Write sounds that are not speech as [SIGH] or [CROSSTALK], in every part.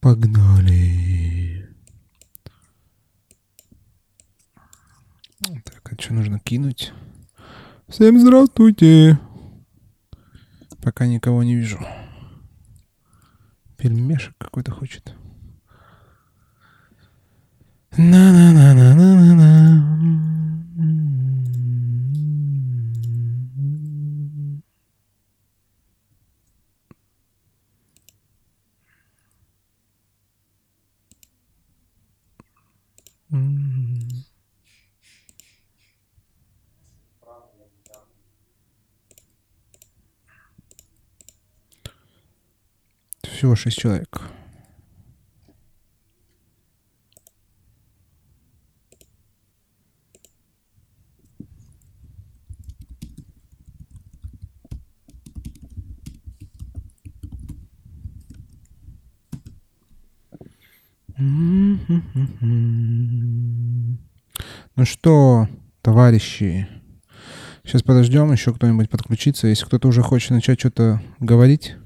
Погнали. Так, а что нужно кинуть? Всем здравствуйте. Пока никого не вижу. Пельмешек какой-то хочет. На-на-на-на-на-на-на. Шесть человек. Ну что, товарищи, сейчас подождем, еще кто-нибудь подключится. Если кто-то уже хочет начать что-то говорить,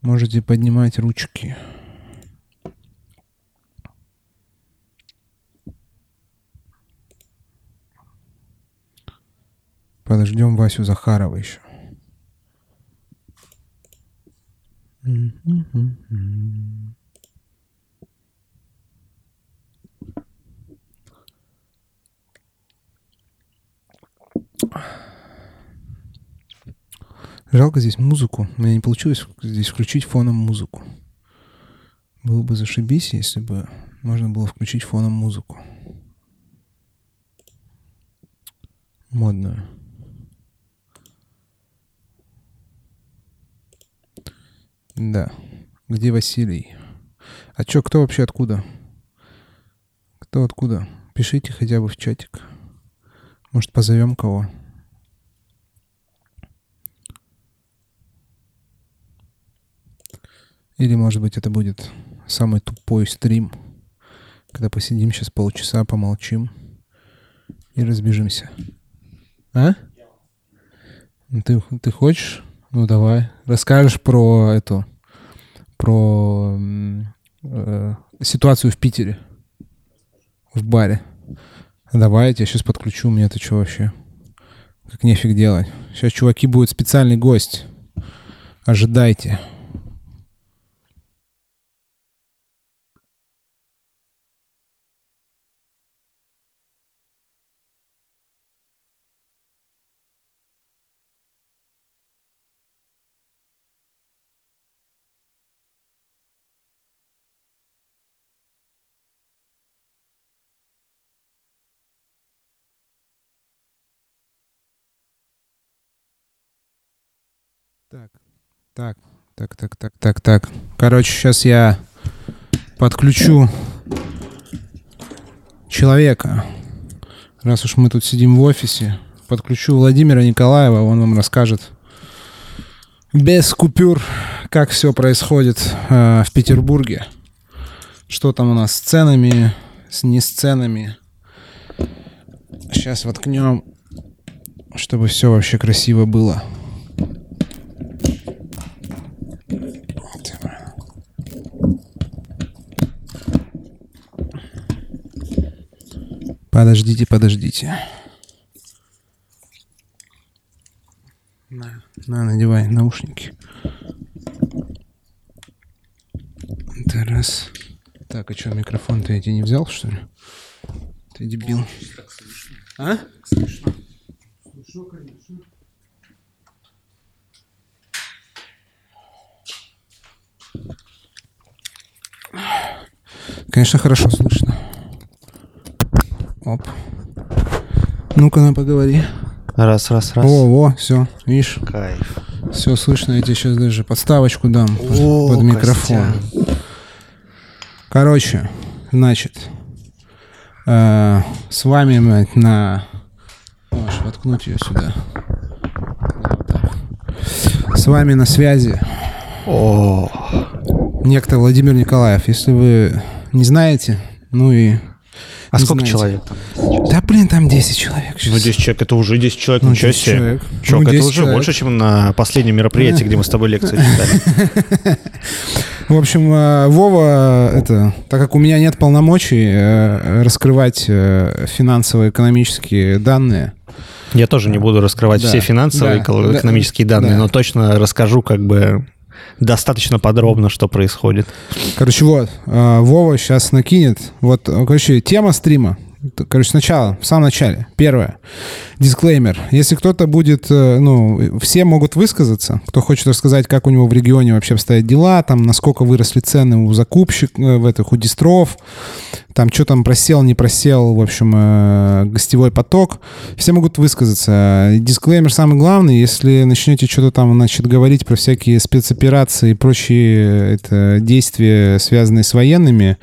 можете поднимать ручки. Подождем Васю Захарова еще. Жалко здесь музыку. У меня не получилось здесь включить фоном музыку. Было бы зашибись, если бы можно было включить фоном музыку. Модную. Да. Где Василий? А чё, кто вообще откуда? Кто откуда? Пишите хотя бы в чатик. Может, позовем кого? Или, может быть, это будет самый тупой стрим, когда посидим сейчас полчаса, помолчим и разбежимся. А? Ну, Ты, ты хочешь? Ну, давай. Расскажешь про эту, про э, ситуацию в Питере, в баре. Давай, я тебя сейчас подключу, мне это что вообще? Как нефиг делать. Сейчас, чуваки, будет специальный гость. Ожидайте. Так, так, так, так, так, так, так. Короче, сейчас я подключу человека. Раз уж мы тут сидим в офисе, подключу Владимира Николаева, он вам расскажет без купюр, как все происходит э, в Петербурге. Что там у нас с ценами, с не с ценами. Сейчас воткнем, чтобы все вообще красиво было. Подождите, подождите. На, на, надевай наушники. Это раз. Так, а что, микрофон-то я тебе не взял, что ли? Ты дебил. А? Конечно, хорошо слышно. Оп. Ну-ка, на поговори. Раз, раз, раз. О, во, все, видишь, Кайф. все слышно. Я тебе сейчас даже подставочку дам под- О, под микрофон. Костя. Короче, значит, э, с вами мать, на... Можешь воткнуть ее сюда. Да, вот так. С вами на связи О, некто Владимир Николаев. Если вы не знаете, ну и... а сколько знаете. человек там? Да блин, там 10 человек. Ну, сейчас. 10 человек, это уже 10 человек, Ну, ничего 10 себе. человек. Чувак, Ну, это 10 уже человек. больше, чем на последнем мероприятии, где мы с тобой лекцию читали. [LAUGHS] В общем, э, Вова, это, так как у меня нет полномочий э, раскрывать э, финансово-экономические данные, Я тоже не буду раскрывать Да, все финансовые да, экономические да, данные, да. но точно расскажу как бы достаточно подробно, что происходит. Короче, вот, э, Вова сейчас накинет. Вот, короче, тема стрима. Короче, сначала, в самом начале. Первое. Дисклеймер. Если кто-то будет, э, ну, все могут высказаться, кто хочет рассказать, как у него в регионе вообще обстоят дела, там, насколько выросли цены у закупщик, э, в этих, у дистров, там, что там просел, не просел, в общем, э, гостевой поток. Все могут высказаться. Дисклеймер самый главный. Если начнете что-то там, значит, говорить про всякие спецоперации и прочие это, действия, связанные с военными,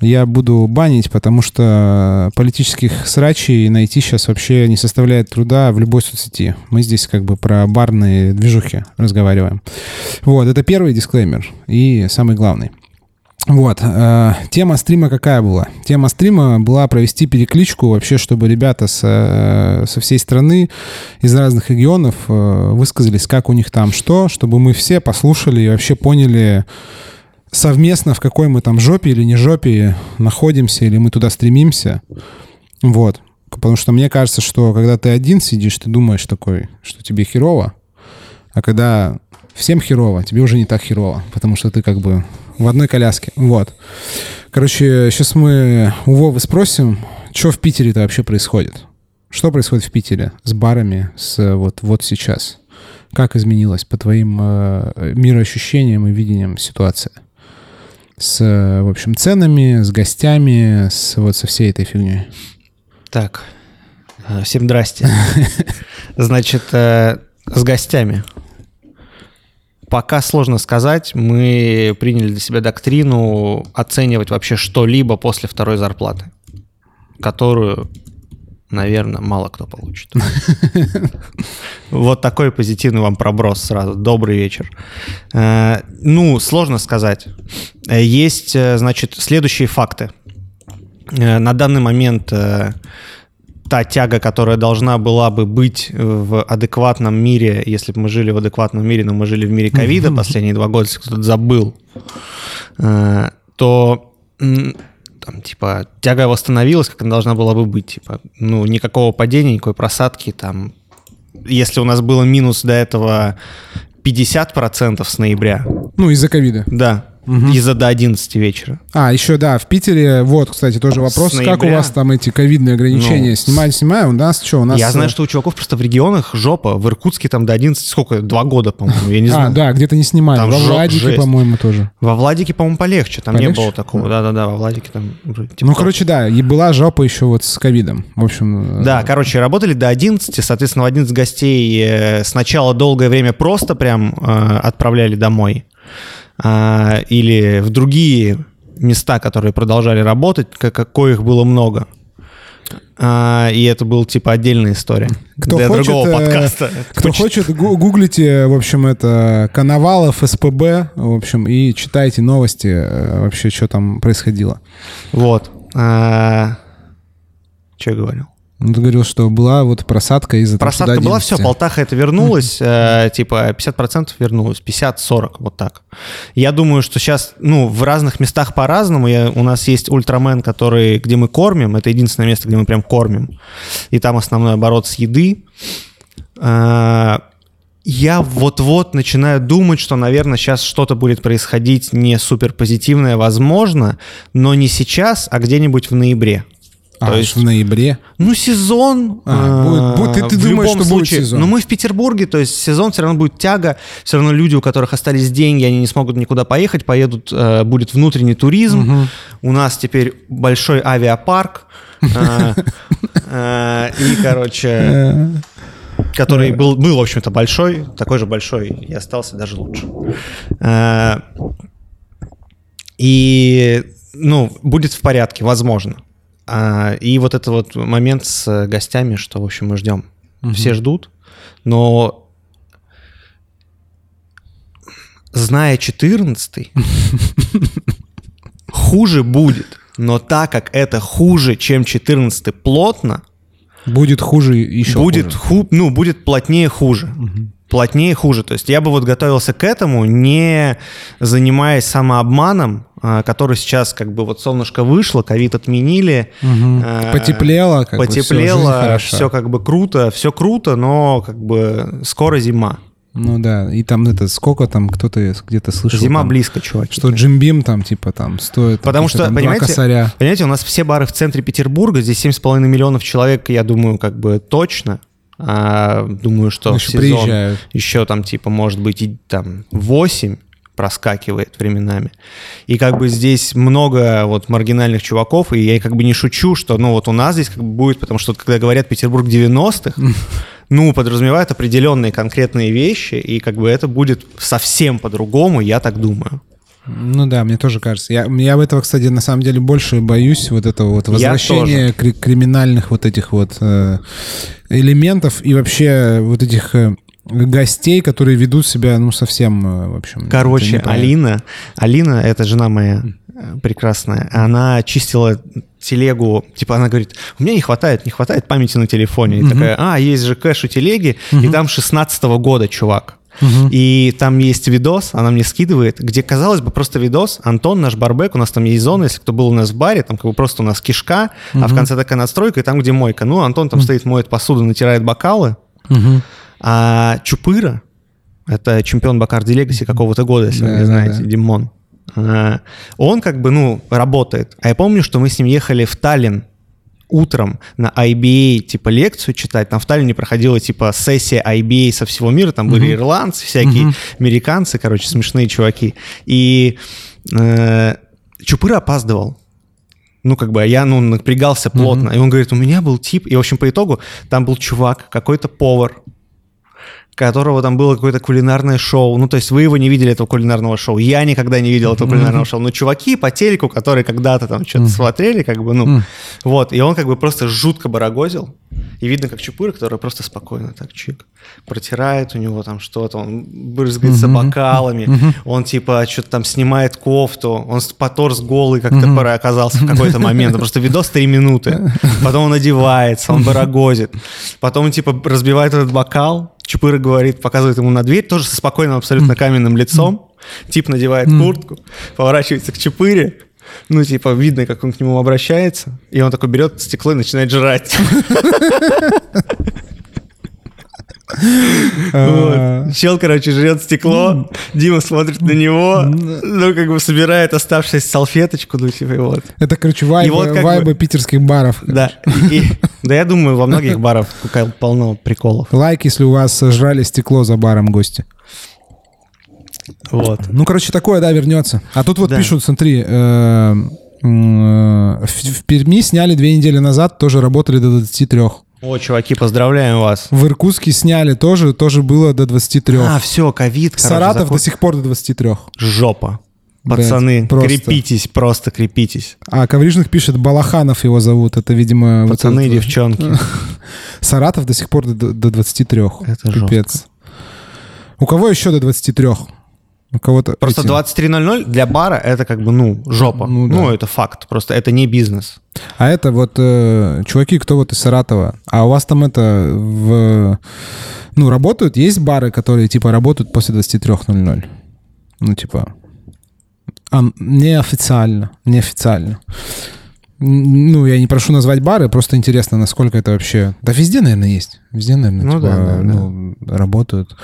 я буду банить, потому что политических срачей найти сейчас вообще не составляет труда в любой соцсети. Мы здесь как бы про барные движухи разговариваем. Вот, это первый дисклеймер и самый главный. Вот, э, тема стрима какая была? Тема стрима была провести перекличку вообще, чтобы ребята со, э, со всей страны из разных регионов э, высказались, как у них там что, чтобы мы все послушали и вообще поняли совместно, в какой мы там жопе или не жопе находимся, или мы туда стремимся. Вот. Потому что мне кажется, что когда ты один сидишь, ты думаешь такой, что тебе херово, а когда всем херово, тебе уже не так херово, потому что ты как бы в одной коляске. Вот. Короче, сейчас мы у Вовы спросим, что в Питере-то вообще происходит. Что происходит в Питере с барами с вот, вот сейчас? Как изменилась по твоим э, мироощущениям и видениям ситуация? С, э, в общем, ценами, с гостями, с вот со всей этой фигней. Так, э, всем здрасте. [LAUGHS] Значит, э, с гостями. Пока сложно сказать, мы приняли для себя доктрину оценивать вообще что-либо после второй зарплаты, которую, наверное, мало кто получит. [LAUGHS] Вот такой позитивный вам проброс сразу. Добрый вечер. Э, Ну, сложно сказать. Э, Есть, э, значит, следующие факты. На данный момент та тяга, которая должна была бы быть в адекватном мире, если бы мы жили в адекватном мире, но мы жили в мире ковида [LAUGHS] последние два года, если кто-то забыл, то там, типа, тяга восстановилась, как она должна была бы быть. Типа, ну, никакого падения, никакой просадки. Там, если у нас было минус до этого 50% с ноября, Ну, из-за ковида. да, из-за до 11 вечера. А, еще, да, в Питере, вот, кстати, тоже вопрос, С как у вас там эти ковидные ограничения? Ну, снимаем, снимаем, у нас что, у нас... Я э, знаю, что у чуваков просто в регионах жопа. В Иркутске там до 11, сколько? Два года, по-моему, я не [LAUGHS] А, знаю. да, где-то не снимали. Там Во жоп- Владике, жесть. по-моему, тоже. Во Владике, по-моему, полегче. Там не Полегче? было такого. Да-да-да, во Владике там... типа Ну, короче, да, и была жопа еще вот с ковидом. В общем... э, Да, короче, работали до 11, соответственно, в 11 гостей э, сначала долгое время просто прям э, отправляли домой. А, или в другие места, которые продолжали работать, ка- какое их было много. А, и это был типа отдельная история Кто для хочет, другого э, подкаста. Кто хочет, гу- гуглите, в общем, это Коновалов, СПБ, в общем, и читайте новости, э, вообще, что там происходило. Вот. А, Что я говорил? Ну, ты говорил, что была вот просадка из-за Просадка до была, 11. все, Полтаха это вернулась, э, типа 50% вернулось, 50-40, вот так. Я думаю, что сейчас, ну, в разных местах по-разному. Я, у нас есть Ультрамен, который, где мы кормим, это единственное место, где мы прям кормим, и там основной оборот с еды. Э, я вот-вот начинаю думать, что, наверное, сейчас что-то будет происходить не супер позитивное, возможно, но не сейчас, а где-нибудь в ноябре. А, То есть в ноябре. ну, сезон. А, будет- будет- ты- э, ты в думаешь, любом что будет случае. сезон? Но мы в Петербурге, то есть сезон все равно будет тяга. Все равно люди, у которых остались деньги, они не смогут никуда поехать, поедут, э, будет внутренний туризм. У нас теперь большой авиапарк. э, э, И, короче, Э, который был, был, в общем-то, большой, такой же большой, и остался даже лучше. Э, И, ну, будет в порядке, возможно. А, И вот этот вот момент с гостями, что, в общем, мы ждем. Все ждут, но зная 14 [LAUGHS] хуже будет. Но так как это хуже, чем 14 плотно, Будет хуже еще будет хуже. ху- ну, будет плотнее хуже. Плотнее хуже. То есть я бы вот готовился к этому, не занимаясь самообманом, а, который сейчас как бы вот солнышко вышло, ковид отменили. а, Потеплело, как бы, потеплело, хороша. все как бы круто, все круто, но как бы скоро зима. Ну да, и там это, сколько там, кто-то где-то слышал. Зима там, близко, чуваки. Что Джим Бим там, типа, там стоит... Потому что, там понимаете, косаря. понимаете, у нас все бары в центре Петербурга, здесь 7,5 миллионов человек, я думаю, как бы точно. А, думаю, что еще сезон приезжают. еще там, типа, может быть, и там 8 проскакивает временами. И как бы здесь много вот маргинальных чуваков, и я как бы не шучу, что, ну, вот у нас здесь как бы будет, потому что когда говорят Петербург 90-х, [LAUGHS] ну, подразумевают определенные конкретные вещи, и как бы это будет совсем по-другому, я так думаю. Ну да, мне тоже кажется. Я, я об этого, кстати, на самом деле больше боюсь вот этого вот возвращения кри- криминальных вот этих вот э, элементов и вообще вот этих э, гостей, которые ведут себя, ну, совсем, э, в общем... Короче. Алина, Алина, это жена моя э, прекрасная, она чистила телегу, типа она говорит, у меня не хватает, не хватает памяти на телефоне. И такая, а, есть же кэш у телеги, и там 16 года, чувак. И там есть видос, она мне скидывает, где, казалось бы, просто видос. Антон, наш барбек, у нас там есть зона, если кто был у нас в баре, там как бы просто у нас кишка, а в конце такая настройка, и там, где мойка. Ну, Антон там стоит, моет посуду, натирает бокалы, Мгм. а Чупыра, это чемпион Бакарди Легаси какого-то года, если вы не знаете, Димон. А, Он как бы, ну, работает. А я помню, что мы с ним ехали в Таллин утром на IBA, типа, лекцию читать. Там в Таллине проходила, типа, сессия IBA со всего мира. Там были ирландцы всякие, американцы, короче, смешные чуваки. И э, Чупыра опаздывал. Ну, как бы, а я, ну, напрягался плотно. И он говорит, у меня был тип... И, в общем, по итогу там был чувак, какой-то повар, которого там было какое-то кулинарное шоу. Ну, то есть вы его не видели, этого кулинарного шоу. Я никогда не видел этого кулинарного шоу. Но чуваки по телеку, которые когда-то там что-то смотрели, как бы, ну, вот. И он как бы просто жутко барагозил. И видно, как Чупыра, который просто спокойно так чик, протирает у него там что-то, он брызгается бокалами, он типа что-то там снимает кофту, он с- поторс голый как-то пора оказался в какой-то момент. [LAUGHS] Просто видос 3 минуты. Потом он одевается, он барагозит. Потом он типа разбивает этот бокал, Чупыра говорит, показывает ему на дверь, тоже со спокойным абсолютно каменным лицом. Тип надевает куртку, поворачивается к Чупыре, ну, типа, видно, как он к нему обращается, и он такой берет стекло и начинает жрать. [LAUGHS] А, Вот. Чел, короче, жрет стекло, Дима смотрит на него, [LAUGHS] ну, как бы собирает оставшуюся салфеточку, ну, типа, вот. Это, короче, вайбы, вот как вайбы бы- питерских баров. Да, И- [LAUGHS] да, я думаю, во многих барах полно приколов. Лайк, если у вас сожрали стекло за баром гости. Вот. Ну, короче, такое, да, вернется. А тут вот Да. пишут, смотри, э, э, в, в Перми сняли две недели назад, тоже работали до 23. О, чуваки, поздравляем вас. В Иркутске сняли тоже, тоже было до 23. А, все, ковид, Саратов закон- до сих пор до 23. Жопа. Блядь, Пацаны, просто. крепитесь, просто крепитесь. А Коврижных пишет, Балаханов его зовут. Это, видимо... вот Пацаны и этот- девчонки. [LAUGHS] Саратов до сих пор до, до 23. Это Пипец. У кого еще до 23? У кого-то... Просто эти- 23.00 для бара это как бы, ну, жопа. Ну Ну, да. это факт. Просто это не бизнес. А это вот, э, чуваки, кто вот из Саратова, а у вас там это в... Ну, работают, есть бары, которые, типа, работают после 23.00? Ну, типа... А, неофициально, неофициально. Ну, я не прошу назвать бары, просто интересно, насколько это вообще... Да везде, наверное, есть. Везде, наверное, Ну типа, да, да, да. ну, работают.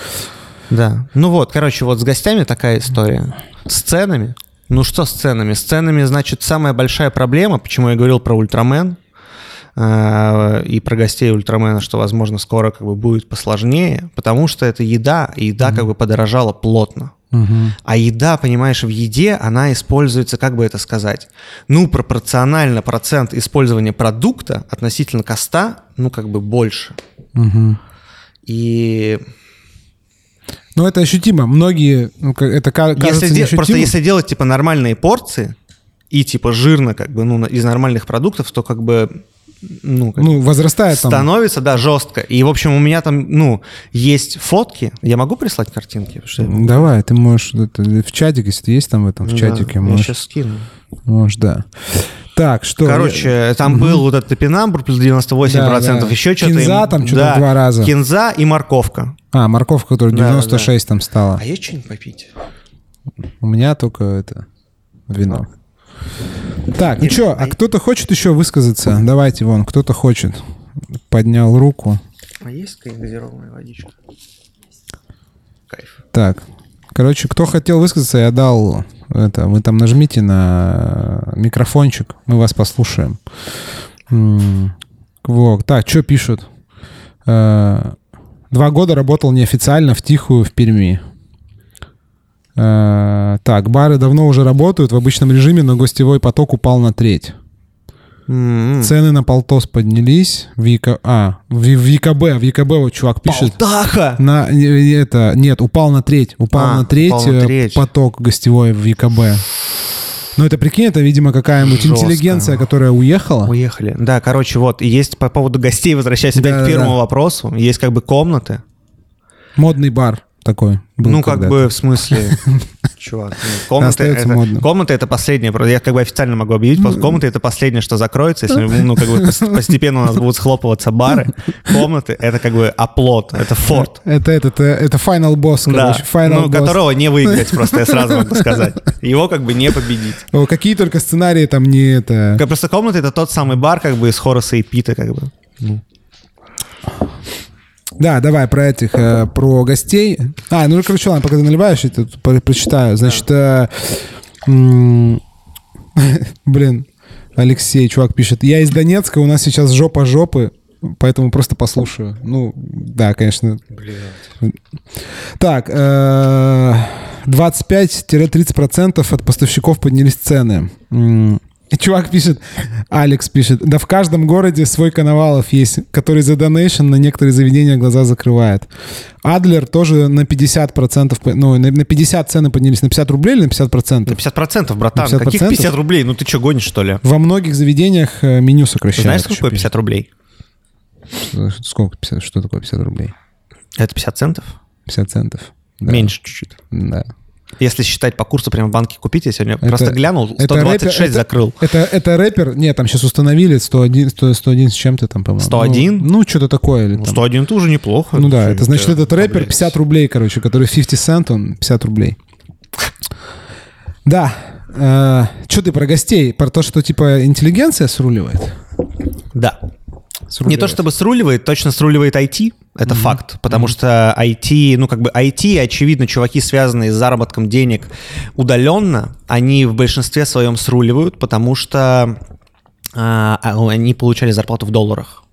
Да. Ну вот, короче, вот с гостями такая история. С ценами. Ну что с ценами? С ценами, значит, самая большая проблема, почему я говорил про Ультрамен, э, и про гостей Ультрамена, что, возможно, скоро как бы будет посложнее, потому что это еда, и еда как бы подорожала плотно. А еда, понимаешь, в еде, она используется, как бы это сказать, ну, пропорционально процент использования продукта относительно коста, ну, как бы больше. Мгм. И Ну, это ощутимо. Многие... ну, это ка- кажется если де- просто если делать, типа, нормальные порции и, типа, жирно, как бы, ну, из нормальных продуктов, то, как бы, ну, как Ну, возрастает там... становится, да, жестко. И, в общем, у меня там, ну, есть фотки. Я могу прислать картинки? Что- Давай, ты можешь это, в чатик, если ты есть там в этом, в Да, чатике, я можешь, сейчас скину. можешь, да. Так, что? Короче, там был вот этот топинамбур плюс 98%, Да, да. еще что-то. Кинза им- там что-то да, два раза. Кинза и морковка. А, морковка, которая Да, 96 там стала. А есть что-нибудь попить? У меня только это вино. Так, ну что, а кто-то хочет еще высказаться? Давайте, вон, кто-то хочет. Поднял руку. А есть какая-нибудь газированная водичка? Кайф. Так, короче, кто хотел высказаться, я дал это. Вы там нажмите на микрофончик, мы вас послушаем. Вот, так, что пишут? Э, Два года работал неофициально в тихую в Перми. Э, Так, бары давно уже работают в обычном режиме, но гостевой поток упал на треть. М-м. Цены на полтос поднялись. В ЕК... А, в, в ЕКБ, в ЕКБ вот чувак пишет. Полтаха! На, это, нет, упал на треть. Упал А, на треть, упал на э, треть. поток гостевой в ЕКБ. Ну, это прикинь, это, видимо, какая-нибудь интеллигенция, которая уехала. Уехали. Да, короче, вот, есть по поводу гостей, возвращаясь опять Да, к первому да. вопросу, есть как бы комнаты. Модный бар такой был ну, как бы, в смысле, [LAUGHS] чувак, ну, Остается это, комнаты это последнее, я как бы официально могу объявить, просто комнаты это последнее, что закроется, если, [LAUGHS] ну, как бы пос- постепенно у нас будут схлопываться бары, комнаты это как бы оплот, это форт. [LAUGHS] Это, это, это, final Да, короче. Final ну, boss. которого не выиграть, просто я сразу могу сказать. Его как бы не победить. О, какие только сценарии там не это... Просто комната это тот самый бар, как бы из Хораса и Пита, как бы. Да, давай про этих, э, про гостей. А, ну, короче, ладно, пока ты наливаешь, я тут про- прочитаю. Значит, э, [LAUGHS] блин, Алексей, чувак пишет, я из Донецка, у нас сейчас жопа жопы, поэтому просто послушаю. Ну, да, конечно. Так, э, 25-30% от поставщиков поднялись цены. [LAUGHS] Чувак пишет, Алекс пишет, да в каждом городе свой Коновалов есть, который за донейшн на некоторые заведения глаза закрывает. Адлер тоже на 50%, по- ну, на на 50 цены поднялись, на 50 рублей или на 50%? На 50%, братан. На 50%? Каких 50 рублей? Ну ты что, гонишь, что ли? Во многих заведениях э, меню сокращают. знаешь, сколько еще такое 50 рублей? пишут. Что- Сколько? 50? Что такое 50 рублей? Это 50 центов? 50 центов. Да. Меньше чуть-чуть. Да. Если считать по курсу прямо в банке купить, я сегодня Это- просто глянул, 126 рэпер- это- закрыл. Это, это рэпер, нет, там сейчас установили 101, 100 101 с чем-то там, по-моему. 101? Ну, ну, что-то такое. Или Ну, там. 101 тоже неплохо. Ну да, это значит, это, этот рэпер блядь. 50 рублей, короче, который 50 цент, он 50 рублей. Да. что ты про гостей? Про то, что, типа, интеллигенция сруливает? Да. Не Сруливает. то чтобы сруливает, точно сруливает IT, это факт, потому что IT, ну как бы IT, очевидно, чуваки, связанные с заработком денег удаленно, они в большинстве своем сруливают, потому что а, а, они получали зарплату в долларах.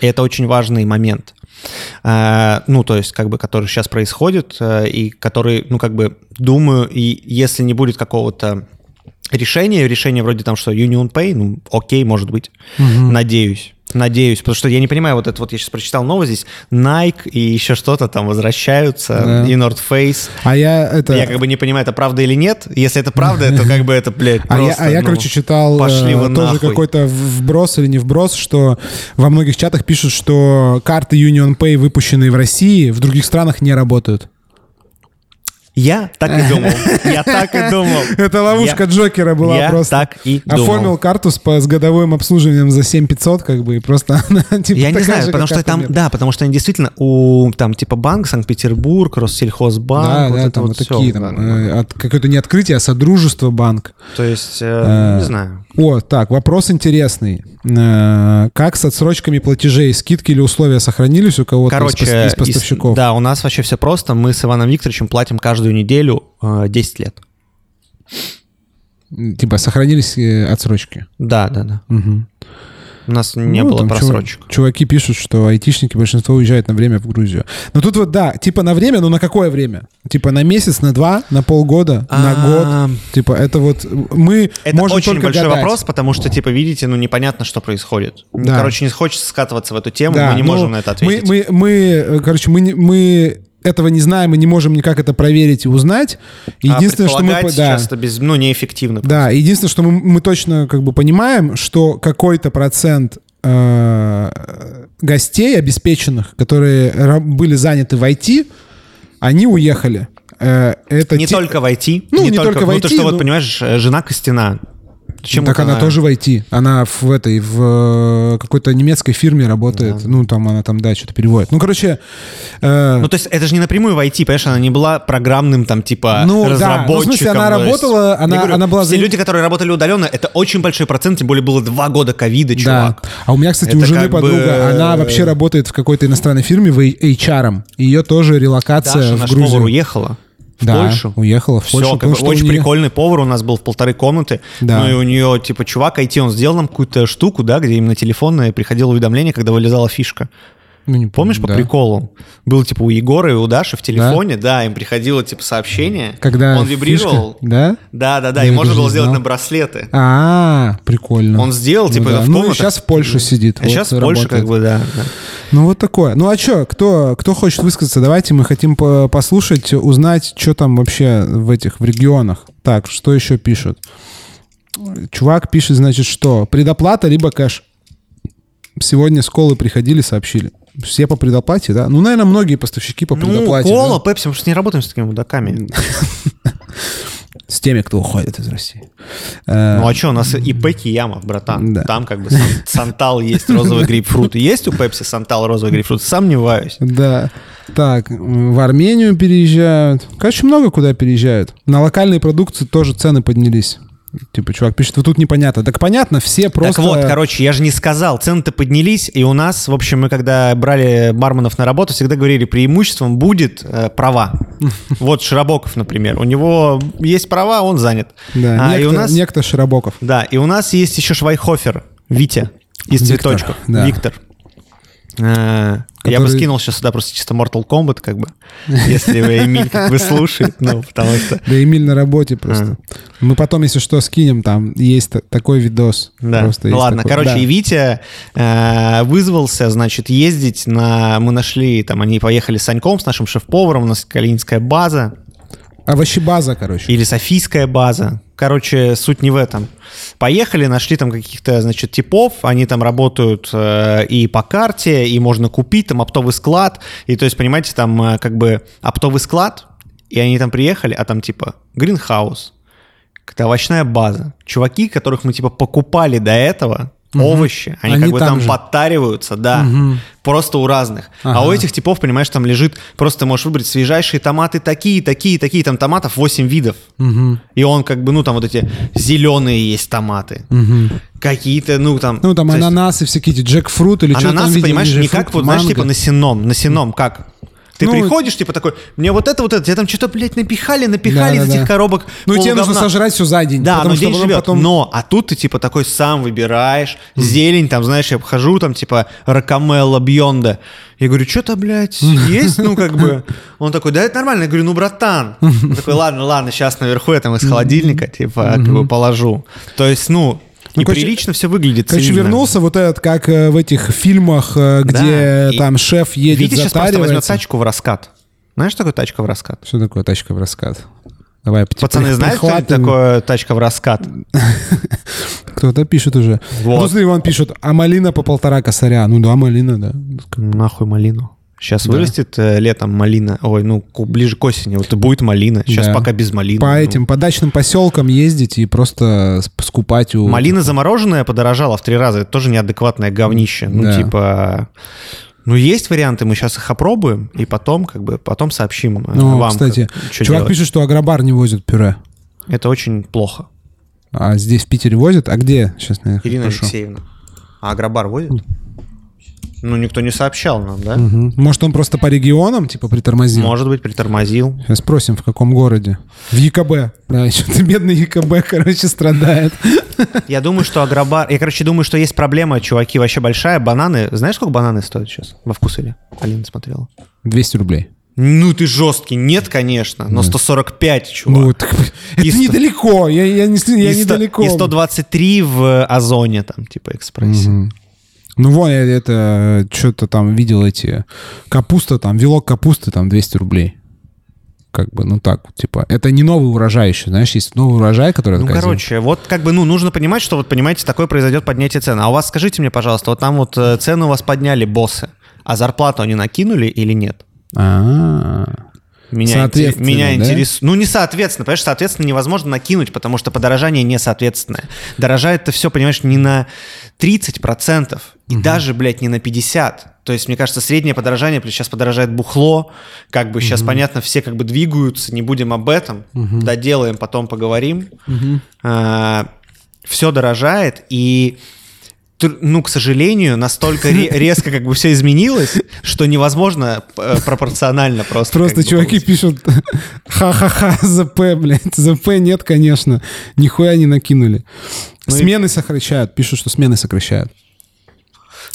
И это очень важный момент. А, ну, то есть, как бы, который сейчас происходит, э, и который, ну, как бы, думаю, и если не будет какого-то решения, решение вроде там, что Union Pay, ну, окей, может быть, надеюсь. Надеюсь, потому что я не понимаю, вот это вот я сейчас прочитал новость здесь, Nike и еще что-то там возвращаются, Да. и North Face. А я это... Я как бы не понимаю, это правда или нет. Если это правда, это как бы это, блядь, А я, просто, а я, ну, короче, читал пошли э, вы тоже какой-то вброс или не вброс, что во многих чатах пишут, что карты Union Pay, выпущенные в России, в других странах не работают. Я так и думал. Я так и думал. [LAUGHS] Это ловушка Я- Джокера была я просто. так и думал. Оформил карту с, годовым обслуживанием за 7500, как бы, и просто [LAUGHS] она типа Я не знаю, же, потому что там, да, потому что они действительно у там типа банк Санкт-Петербург, Россельхозбанк, Да, вот да, это там вот такие, там, э, от, какое-то не открытие, а содружество банк. То есть, э, Э, не знаю. О, так, вопрос интересный. Э, Как с отсрочками платежей? Скидки или условия сохранились у кого-то из, Короче, пос- из из- поставщиков? да, у нас вообще все просто. Мы с Иваном Викторовичем платим каждую неделю э, 10 лет. Типа сохранились э, отсрочки? Да, да, да. Мгм. У нас не Ну, было там чув- просрочек. Чуваки пишут, что айтишники большинство уезжают на время в Грузию. Но тут вот, да, типа на время, но на какое время? Типа на месяц, на два, на полгода, на А, год? Типа это вот мы Это можем очень только большой гадать. вопрос, потому что, типа, видите, ну, непонятно, что происходит. Да. Короче, не хочется скатываться в эту тему, Да, мы не ну, можем на это ответить. Мы, мы, мы, э, короче, мы, мы этого не знаем и не можем никак это проверить и узнать. Единственное, а что мы... Да, сейчас это без, ну, неэффективно. да, единственное, что мы, мы точно как бы понимаем, что какой-то процент э, гостей обеспеченных, которые были заняты в IT, они уехали. Э, это не те- только в IT. Ну, не только в Ну, ты IT, что, вот, ну- понимаешь, э, жена Костина, Чем так она тоже в IT. Она в этой, в э, какой-то немецкой фирме работает. Ну, там она там, да, что-то переводит. Ну, короче... э, Ну, то есть это же не напрямую в IT, понимаешь, она не была программным там типа Ну, да. Ну, в разработчиком. смысле, она есть- работала, Я она- говорю, она была Все люди, которые работали удаленно, это очень большой процент, тем более было два года ковида, Да. чувак. А у меня, кстати, у Это жены как бы- подруга, она вообще работает в какой-то иностранной фирме в HR. Ее тоже релокация Даша, в Грузию. повар, уехала в да, Польшу. уехала в Все, Польшу. как потому очень неё- прикольный повар у нас был в полторы комнаты. Да. Ну и у нее, типа, чувак IT, он сделал нам какую-то штуку, да, где именно телефонное приходило уведомление, когда вылезала фишка. Ну, не Помнишь, по да. приколу? Было, типа, у Егора и у Даши в телефоне, да, им приходило, типа, сообщение. Когда Он вибрировал. фишка, да? Да, да, да, Я и можно было сделать на браслеты. А, прикольно. Он сделал, Ну типа, да. это в Ну, и комнатах. сейчас в Польше сидит. А вот сейчас в Польше, как бы, да. да. Ну, вот такое. Ну, а что, кто, кто хочет высказаться? Давайте мы хотим по- послушать, узнать, что там вообще в этих, в регионах. Так, что еще пишут? Чувак пишет, значит, что? Предоплата либо кэш. Сегодня с колы приходили, сообщили. Все по предоплате, да? Ну, наверное, многие поставщики по Ну, предоплате. кола, да? пепси, мы же не работаем с такими мудаками. С теми, кто уходит из России. Э, Ну а что, у нас и Пеки Ямов, братан. Да. Там как бы сан- Сантал есть, розовый грейпфрут. Есть у Пепси Сантал розовый грейпфрут? Сомневаюсь. Да. Так, в Армению переезжают. Короче, много куда переезжают. На локальные продукции тоже цены поднялись. Типа, чувак пишет, вот тут непонятно. Так понятно, все просто... Так вот, короче, я же не сказал, цены-то поднялись, и у нас, в общем, мы когда брали барменов на работу, всегда говорили, преимуществом будет э, права. [LAUGHS] Вот Широбоков, например, у него есть права, он занят. Да, А, и некто, у нас, некто Широбоков. да, и у нас есть еще Швайхофер, Витя из Виктор, цветочков, да. Виктор. Э, Я бы Который- скинул сейчас сюда просто чисто Mortal Kombat, как бы, [LAUGHS] если вы Эмиль как бы слушает, ну, потому что... Да Эмиль на работе просто. Мы потом, если что, скинем, там есть та- такой видос. Да, ну ладно, короче, и Витя э, вызвался, значит, ездить на... Мы нашли, там, они поехали с Саньком, с нашим шеф-поваром, у нас Калининская база Овощебаза, короче. или Софийская база. Короче, суть не в этом. Поехали, нашли там каких-то, значит, типов, они там работают э, и по карте, и можно купить там оптовый склад, и то есть, понимаете, там э, как бы оптовый склад, и они там приехали, а там типа гринхаус, какая-то овощная база. Чуваки, которых мы типа покупали до этого, овощи, они, Они как бы там же. подтариваются, да, просто у разных. А Ага. у этих типов, понимаешь, там лежит, просто ты можешь выбрать свежайшие томаты такие, такие, такие, там томатов 8 видов. Мгм. И он как бы, ну там вот эти зеленые есть томаты, Мгм. какие-то, ну там... Ну, там то есть ананасы всякие, джекфрут или что там, Ананасы, понимаешь, не как вот, знаешь, типа на сеном, на сеном, как? Ты Ну, приходишь, типа такой, мне вот это, вот это, тебе там что-то, блядь, напихали, напихали из Да-да-да. этих коробок. Ну, тебе нужно сожрать все за день. Да, потому но что день живет. потом- Но, а тут ты, типа, такой сам выбираешь. Зелень, там, знаешь, я обхожу, там, типа, ракамелла, бьонда. Я говорю, что-то, блядь, есть? Ну, как бы. Он такой, да это нормально. Я говорю, ну, братан. Он такой, ладно, ладно, сейчас наверху я там из холодильника, типа, как бы положу. То есть, ну, Ну, и короче, прилично все выглядит. Короче, цивильно. вернулся вот этот, как э, в этих фильмах, э, где и там шеф едет, Витя сейчас просто возьмет тачку в раскат. Знаешь, что такое тачка в раскат? Что такое тачка в раскат? Давай, типа, Пацаны, прих- знаете, что такое тачка в раскат? [LAUGHS] Кто-то пишет уже. Вот. Ну, смотри, он пишет, а малина по полтора косаря. Ну да, малина, да. Нахуй малину. Сейчас вырастет э, летом малина. Ой, ну, ближе к осени. Вот будет малина. Сейчас Да. пока без малины. По Ну, этим, по дачным поселкам ездить и просто скупать у... Малина замороженная подорожала в три раза. Это тоже неадекватное говнище. Ну, Да. типа... Ну, есть варианты, мы сейчас их опробуем, и потом, как бы, потом сообщим э, Ну, вам, кстати, как- чувак делать. пишет, что агробар не возит пюре. Это очень плохо. А здесь в Питере возят? А где? Сейчас я Ирина спрошу. Алексеевна. А Агробар водит? Ну, никто не сообщал нам, да? Мгм. Может, он просто по регионам, типа, притормозил? Может быть, притормозил. Сейчас спросим, в каком городе. В ЕКБ. Да, что-то бедный ЕКБ, [LAUGHS] короче, страдает. Я думаю, что Агробар... Я, короче, думаю, что есть проблема, чуваки, вообще большая. Бананы... Знаешь, сколько бананы стоят сейчас? Во вкусвиле? Алина смотрела. 200 рублей. Ну, ты жесткий. Нет, конечно. Но 145, чувак. Ну, так, это И сто- недалеко. Я, я, не, я и, сто- недалеко. и 123 в Озоне, там, типа, экспрессе. Мгм. Ну, вон, я это что-то там видел эти... Капуста там, вилок капусты там 200 рублей. Как бы, ну так, типа, это не новый урожай еще, знаешь, есть новый урожай, который... Ну, такая короче, вот как бы, ну, нужно понимать, что вот, понимаете, такое произойдет поднятие цен. А у вас, скажите мне, пожалуйста, вот там вот э, цены у вас подняли боссы, а зарплату они накинули или нет? зима. Меня, интерес, меня да? интересует. Ну, не соответственно, понимаешь, соответственно невозможно накинуть, потому что подорожание несоответственное. Дорожает это все, понимаешь, не на 30%, и угу. даже, блядь, не на 50%. То есть, мне кажется, среднее подорожание, плюс сейчас подорожает бухло, как бы сейчас, угу. понятно, все как бы двигаются, не будем об этом, угу. доделаем, потом поговорим. Угу. А, все дорожает, и ну, к сожалению, настолько [LAUGHS] резко как бы все изменилось, что невозможно э, пропорционально просто. Просто чуваки пишут [LAUGHS] ха-ха-ха, ЗП, блядь, ЗП нет, конечно, нихуя не накинули. Ну смены сокращают, пишут, что смены сокращают.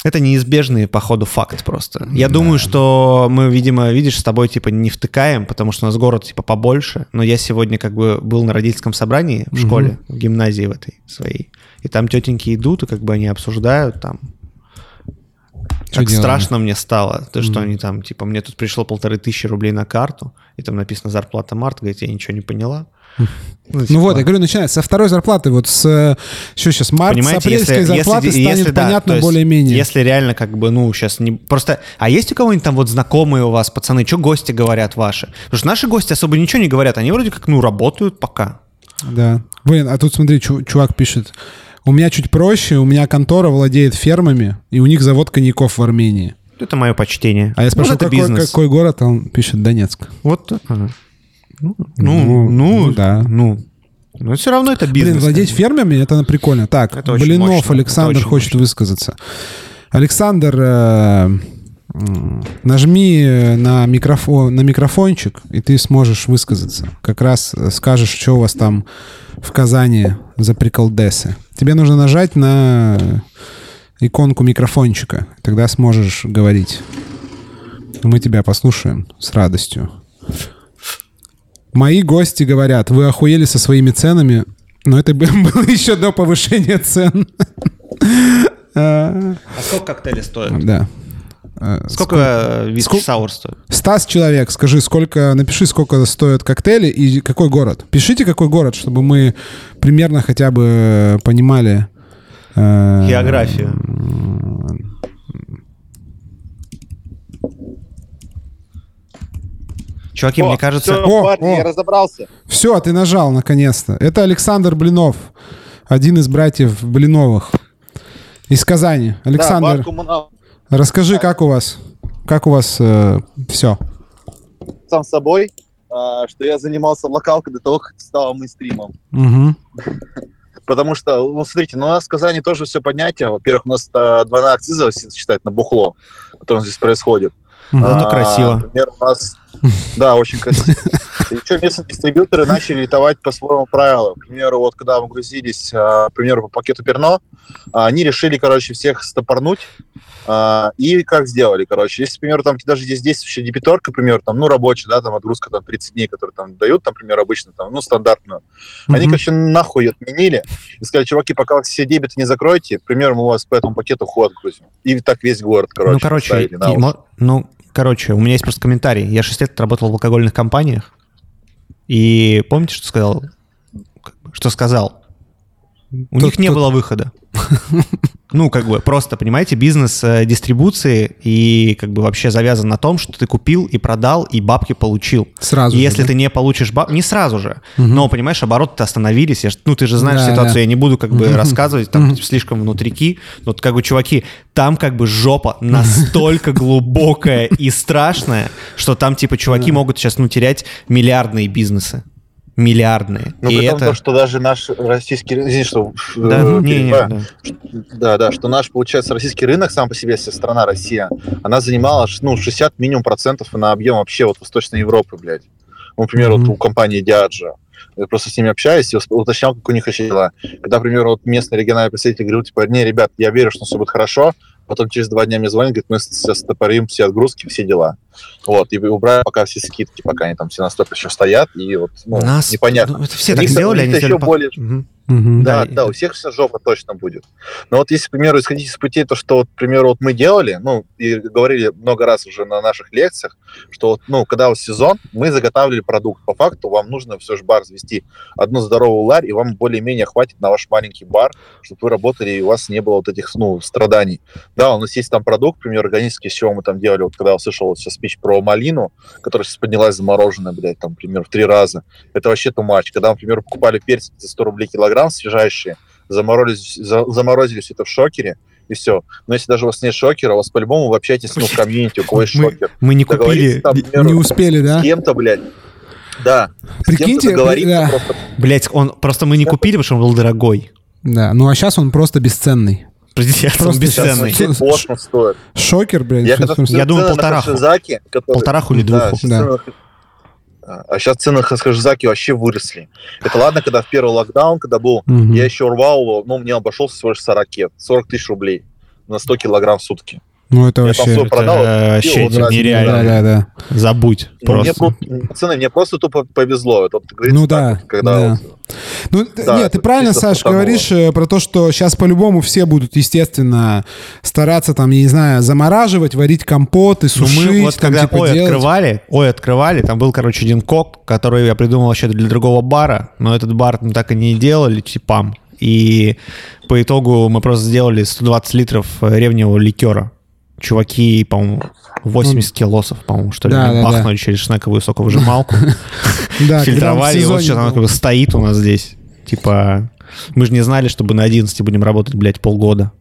Это неизбежный, по ходу, факт просто. Я да. думаю, что мы, видимо, видишь, с тобой, типа, не втыкаем, потому что у нас город, типа, побольше. Но я сегодня, как бы, был на родительском собрании в школе, угу. в гимназии в этой своей. И там тетеньки идут, и как бы они обсуждают там, что как делали? страшно мне стало, то, что mm. они там, типа, мне тут пришло полторы тысячи рублей на карту, и там написано зарплата март, говорит, я ничего не поняла. Ну, типа... ну вот, я говорю, начинается со второй зарплаты, вот с, что сейчас, март, Понимаете, с апрельской если, зарплаты если, станет если, понятно да, более-менее. Если реально как бы, ну, сейчас не... Просто, а есть у кого-нибудь там вот знакомые у вас, пацаны, что гости говорят ваши? Потому что наши гости особо ничего не говорят, они вроде как, ну, работают пока. Да. Блин, а тут смотри, чувак пишет, у меня чуть проще, у меня контора владеет фермами, и у них завод коньяков в Армении. Это мое почтение. А я спрашиваю, какой, бизнес. какой город? Он пишет Донецк. Вот. Ага. Ну, ну, ну, ну, да. Ну, но все равно это бизнес. Блин, владеть фермами, это прикольно. Так, это Блинов мощно. Александр хочет мощно. высказаться. Александр, э, нажми на, микрофон, на микрофончик, и ты сможешь высказаться. Как раз скажешь, что у вас там в Казани за приколдесы. Тебе нужно нажать на иконку микрофончика. Тогда сможешь говорить. Мы тебя послушаем с радостью. Мои гости говорят, вы охуели со своими ценами, но это [LAUGHS] было еще до повышения цен. А сколько коктейли стоят? Да. А, сколько виски саур стоит? Стас человек, скажи, сколько, напиши, сколько стоят коктейли и какой город. Пишите, какой город, чтобы мы примерно хотя бы понимали. Э, Географию. Чуваки, о, мне кажется... Все, о, парни, о. я разобрался. Все, ты нажал наконец-то. Это Александр Блинов, один из братьев Блиновых из Казани. Александр, да, расскажи, да. как у вас, как у вас э, все? Сам собой, э, что я занимался локалкой до того, как стал мейнстримом. Угу. Потому что, ну, смотрите, ну, у нас в Казани тоже все поднятие. Во-первых, у нас э, двойная акциза считать на бухло, которое здесь происходит. Ну, это а, красиво. Например, у нас [LAUGHS] да, очень красиво. Еще местные дистрибьюторы начали литовать по своему правилу. К примеру, вот когда мы грузились, а, к примеру, по пакету перно, а, они решили, короче, всех стопорнуть. А, и как сделали, короче, если, к примеру, там даже здесь действующая дебиторка, к примеру, там, ну, рабочая, да, там, отгрузка там 30 дней, которые там дают, там, например, обычно, там, ну, стандартную, mm-hmm. они, короче, нахуй отменили и сказали, чуваки, пока вы все дебиты не закроете, к примеру, мы у вас по этому пакету ход грузим. И так весь город, короче, Ну, короче, и, ну, Короче, у меня есть просто комментарий. Я 6 лет работал в алкогольных компаниях. И помните, что сказал? Что сказал? У них не было выхода. [LAUGHS] Ну, как бы просто, понимаете, бизнес э, дистрибуции и как бы вообще завязан на том, что ты купил и продал, и бабки получил. Сразу И если ты не получишь бабки, не сразу же, но, понимаешь, обороты остановились. Ну, ты же знаешь ситуацию, я не буду как бы рассказывать, там слишком внутрики. Но как бы, чуваки, там как бы жопа [LAUGHS] настолько глубокая и страшная, что там типа чуваки могут сейчас, ну, терять миллиардные бизнесы миллиардные. Ну, и это... то, что даже наш российский извини, что да, э, не, не, да. да, да, что наш, получается, российский рынок сам по себе, вся страна Россия, она занимала ну, 60 минимум процентов на объем вообще вот Восточной Европы, блядь. Ну, например, mm-hmm. вот у компании Diageo. Я просто с ними общаюсь и уточнял, как у них вообще дела. Когда, например, вот местный региональный представитель говорил, типа, не, ребят, я верю, что все будет хорошо, потом через два дня мне звонят, говорит, мы сейчас стопорим все отгрузки, все дела. Вот, и убрали пока все скидки, пока они там все на стоп еще стоят, и вот, ну, Нас... непонятно. Ну, это все так сделали, они еще более... Угу. Угу. Да, да, да, у всех вся жопа точно будет. Но вот если, к примеру, исходить из путей, то, что, вот, к примеру, вот мы делали, ну, и говорили много раз уже на наших лекциях, что, вот, ну, когда вот сезон, мы заготавливали продукт. По факту вам нужно все же бар завести одну здоровую ларь, и вам более-менее хватит на ваш маленький бар, чтобы вы работали, и у вас не было вот этих, ну, страданий. Да, у нас есть там продукт, к примеру, органический, с чего мы там делали, вот когда услышал вот сейчас спич про малину, которая сейчас поднялась замороженная, блядь, там, например, в три раза. Это вообще тумач. Когда, например, покупали перец за 100 рублей килограмм свежайшие, заморозились, за, заморозили все это в шокере, и все. Но если даже у вас нет шокера, у вас по-любому вы общаетесь ну, в комьюнити, у кого есть шокер. Мы не купили, там, например, не успели, да? С кем-то, блядь. Да. Прикиньте, да. просто. Блять, он просто мы не купили, потому что он был дорогой. Да, ну а сейчас он просто бесценный. Бесценный. Космос стоит. Шокер, блядь. Я, я думаю, полтораху. Хошизаки, который... Полтораху или двуху. Да, да. А сейчас цены Хошизаки вообще выросли. Это ладно, когда в первый локдаун, когда был, угу. я еще рвал его, ну, мне обошелся всего лишь 40, 40 тысяч рублей на 100 килограмм в сутки. Ну, это вообще... Это продал, вообще нереально. Да, да, да. Забудь ну, просто. Мне, пацаны, мне просто тупо повезло. Это, ну да, так, когда да. Вот, ну, да, нет, ты правильно, Саш, говоришь э, про то, что сейчас по-любому все будут, естественно, стараться там, я не знаю, замораживать, варить компоты, сушить. Ну, мы вот там, когда типа, ой делать... открывали, ой, открывали, там был, короче, один кок, который я придумал вообще для другого бара, но этот бар мы так и не делали, типам. И по итогу мы просто сделали 120 литров ревневого ликера чуваки, по-моему, 80 ну, килосов, по-моему, что ли, да, да, бахнули [LAUGHS] да. через шнековую соковыжималку, фильтровали, и вот сейчас она как бы стоит у нас здесь. Типа, мы же не знали, чтобы на 11 будем работать, блядь, полгода.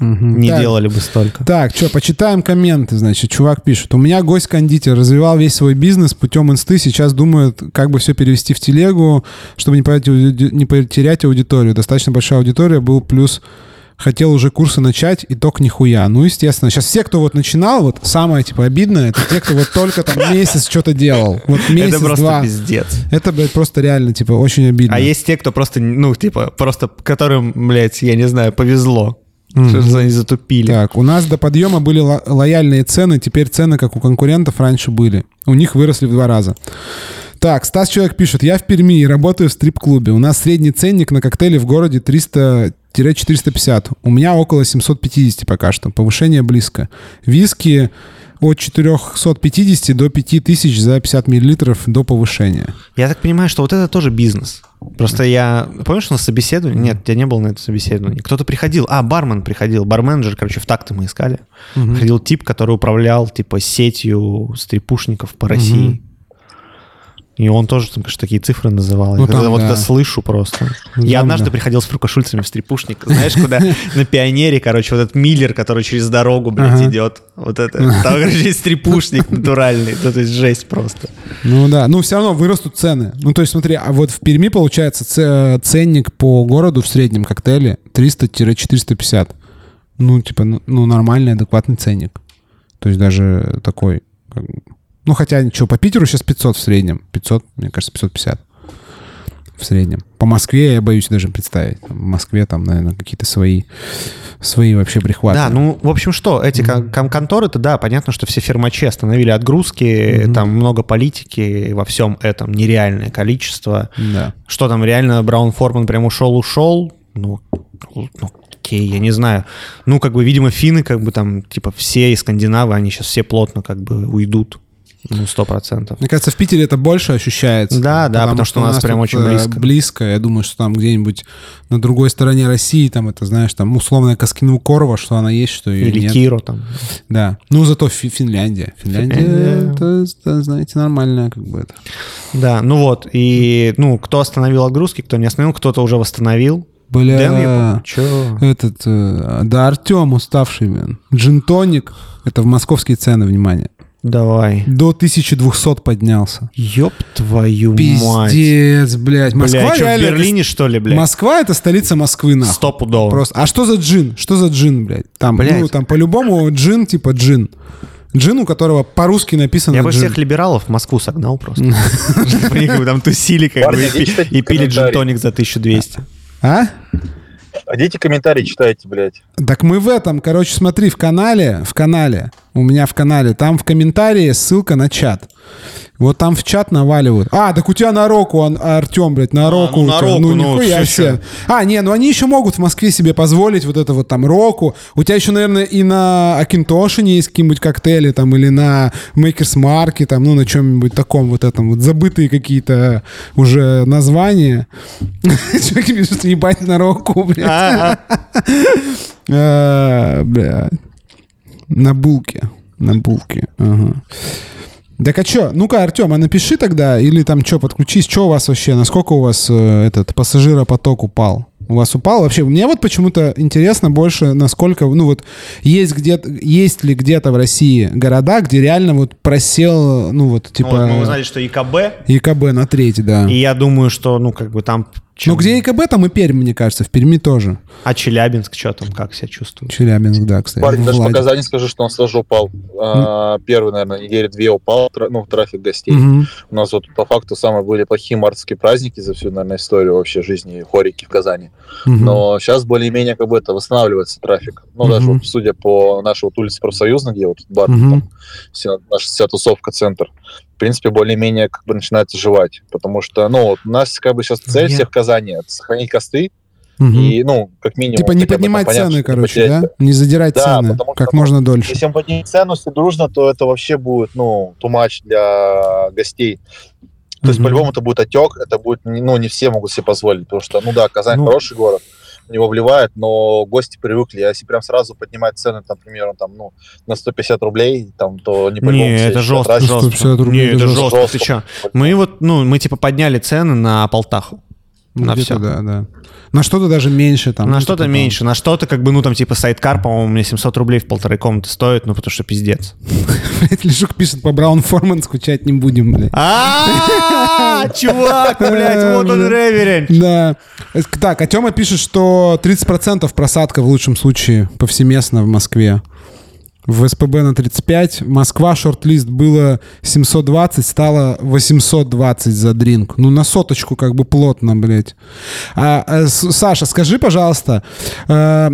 Угу. Не так, делали бы столько. Так, что, почитаем комменты, значит. Чувак пишет. У меня гость-кондитер развивал весь свой бизнес путем инсты. Сейчас думает, как бы все перевести в телегу, чтобы не потерять, не потерять аудиторию. Достаточно большая аудитория, был плюс хотел уже курсы начать, итог нихуя. Ну, естественно, сейчас все, кто вот начинал, вот самое, типа, обидное, это те, кто вот только там месяц что-то делал. Вот месяц, Это просто два. пиздец. Это, блядь, просто реально, типа, очень обидно. А есть те, кто просто, ну, типа, просто которым, блядь, я не знаю, повезло. Mm-hmm. Что они затупили. Так, у нас до подъема были ло- лояльные цены, теперь цены, как у конкурентов, раньше были. У них выросли в два раза. Так, Стас Человек пишет. Я в Перми и работаю в стрип-клубе. У нас средний ценник на коктейли в городе 300-450. У меня около 750 пока что. Повышение близко. Виски от 450 до 5000 за 50 миллилитров до повышения. Я так понимаю, что вот это тоже бизнес. Просто я... Помнишь, у нас собеседование? Нет, я не был на этом собеседовании. Кто-то приходил. А, бармен приходил. Барменджер, короче, в такты мы искали. Угу. Приходил тип, который управлял, типа, сетью стрипушников по России. Угу. И он тоже там, конечно, такие цифры называл. Ну, я там, вот да. это слышу просто. Там, я однажды да. приходил с фрукошульцами в стрипушник. Знаешь, куда [LAUGHS] на пионере, короче, вот этот миллер, который через дорогу, блядь, идет. Вот это. [LAUGHS] Там, короче, есть стрипушник натуральный. То есть жесть просто. Ну да. Ну все равно вырастут цены. Ну то есть смотри, а вот в Перми получается ценник по городу в среднем коктейле 300-450. Ну типа, ну, ну нормальный, адекватный ценник. То есть даже такой ну, хотя ничего, по Питеру сейчас 500 в среднем. 500, мне кажется, 550 в среднем. По Москве я боюсь даже представить. В Москве там, наверное, какие-то свои, свои вообще прихваты. Да, ну, в общем, что, эти mm-hmm. конторы-то, да, понятно, что все фирмачи остановили отгрузки, mm-hmm. там много политики во всем этом, нереальное количество. Да. Что там, реально Браун Форман прям ушел-ушел? Ну, ну, окей, я не знаю. Ну, как бы, видимо, финны, как бы там, типа, все и скандинавы, они сейчас все плотно как бы уйдут. Ну, сто процентов. Мне кажется, в Питере это больше ощущается. Да, да, потому, потому что, что у нас, нас прям очень близко. Близко. Я думаю, что там где-нибудь на другой стороне России, там это, знаешь, там условная Каскинукорова, что она есть, что ее Или нет. Киро там. Да. Ну, зато Финляндия. Финляндия, Финляндия. Это, это, знаете, нормальная как бы это. Да, ну вот. И, ну, кто остановил отгрузки, кто не остановил, кто-то уже восстановил. Бля, Дэн, Чё? этот, э, да, Артем уставший, блин. Джинтоник, это в московские цены, внимание. Давай. До 1200 поднялся. Ёб твою Пиздец, мать. Пиздец, блядь. Москва Бля, что, в Берлине, что ли, блядь? Москва — это столица Москвы, нахуй. Стопудово. Просто. А что за джин? Что за джин, блядь? Там, блядь. ну, там по-любому джин, типа джин. Джин, у которого по-русски написано Я бы всех либералов в Москву согнал просто. [LAUGHS] Там тусили как бы и пили джин-тоник за 1200. А? А дети комментарии читайте, блядь. Так мы в этом, короче, смотри, в канале, в канале, у меня в канале, там в комментарии ссылка на чат. Вот там в чат наваливают. А, так у тебя на Року, Артем, блядь, на Року. А, ну, на Року, ну, ну нихуя все. А, не, ну они еще могут в Москве себе позволить вот это вот там Року. У тебя еще, наверное, и на Акинтошине есть какие-нибудь коктейли там, или на Мейкерс Марке, там, ну, на чем-нибудь таком вот этом вот забытые какие-то уже названия. [LAUGHS] Человек пишет, ебать на Року, блядь. А, [LAUGHS] блядь. На булке. На булке. Ага. Так а что? Ну-ка, Артем, а напиши тогда, или там что, подключись, что у вас вообще, насколько у вас э, этот пассажиропоток упал? У вас упал вообще? Мне вот почему-то интересно больше, насколько, ну вот, есть где есть ли где-то в России города, где реально вот просел, ну вот, типа... Ну, вот мы узнали, что ИКБ. ИКБ на треть, да. И я думаю, что, ну, как бы там чем... Ну, где ИКБ, там и Пермь, мне кажется, в Перми тоже. А Челябинск что там, как себя чувствует? Челябинск, да, кстати. Парень, даже по Казани скажу, что он сразу упал. А, первый, наверное, недели две упал, ну, трафик гостей. Угу. У нас вот по факту самые были плохие мартовские праздники за всю, наверное, историю вообще жизни хорики в Казани. Угу. Но сейчас более-менее как бы это восстанавливается трафик. Ну, угу. даже вот, судя по нашей вот улице профсоюзной, где вот бар, угу. там, вся, наша вся тусовка, центр, принципе, более-менее как бы начинает оживать. Потому что, ну, вот у нас как бы сейчас цель всех в Казани — это сохранить косты, Угу. И, ну, как минимум... Типа не поднимать бы, цены, короче, да? Не задирать да, цены как что, можно дольше. Если мы поднимем цену все дружно, то это вообще будет, ну, тумач для гостей. То угу. есть, по-любому, это будет отек, это будет, ну, не все могут себе позволить, потому что, ну да, Казань ну, хороший город, в него вливает, но гости привыкли. А если прям сразу поднимать цены, там, например, там, ну, на 150 рублей, там, то не Не, это жестко, жестко. Рублей, не, это жестко. жестко. Ты что? Мы вот, ну, мы типа подняли цены на Полтаху. Ну, на все. Да, да. На что-то даже меньше там. На ну, что-то типа, меньше, на что-то как бы, ну там типа сайткар, по-моему, мне 700 рублей в полторы комнаты стоит, ну потому что пиздец. [LAUGHS] Блять, Лешук пишет, по Браун Форман скучать не будем, блядь. А, [LAUGHS] чувак, блядь, вот он реверент. Да. Так, а Тёма пишет, что 30% просадка в лучшем случае повсеместно в Москве в СПБ на 35. Москва шорт-лист было 720, стало 820 за дринк. Ну, на соточку как бы плотно, блядь. А, а, Саша, скажи, пожалуйста, э,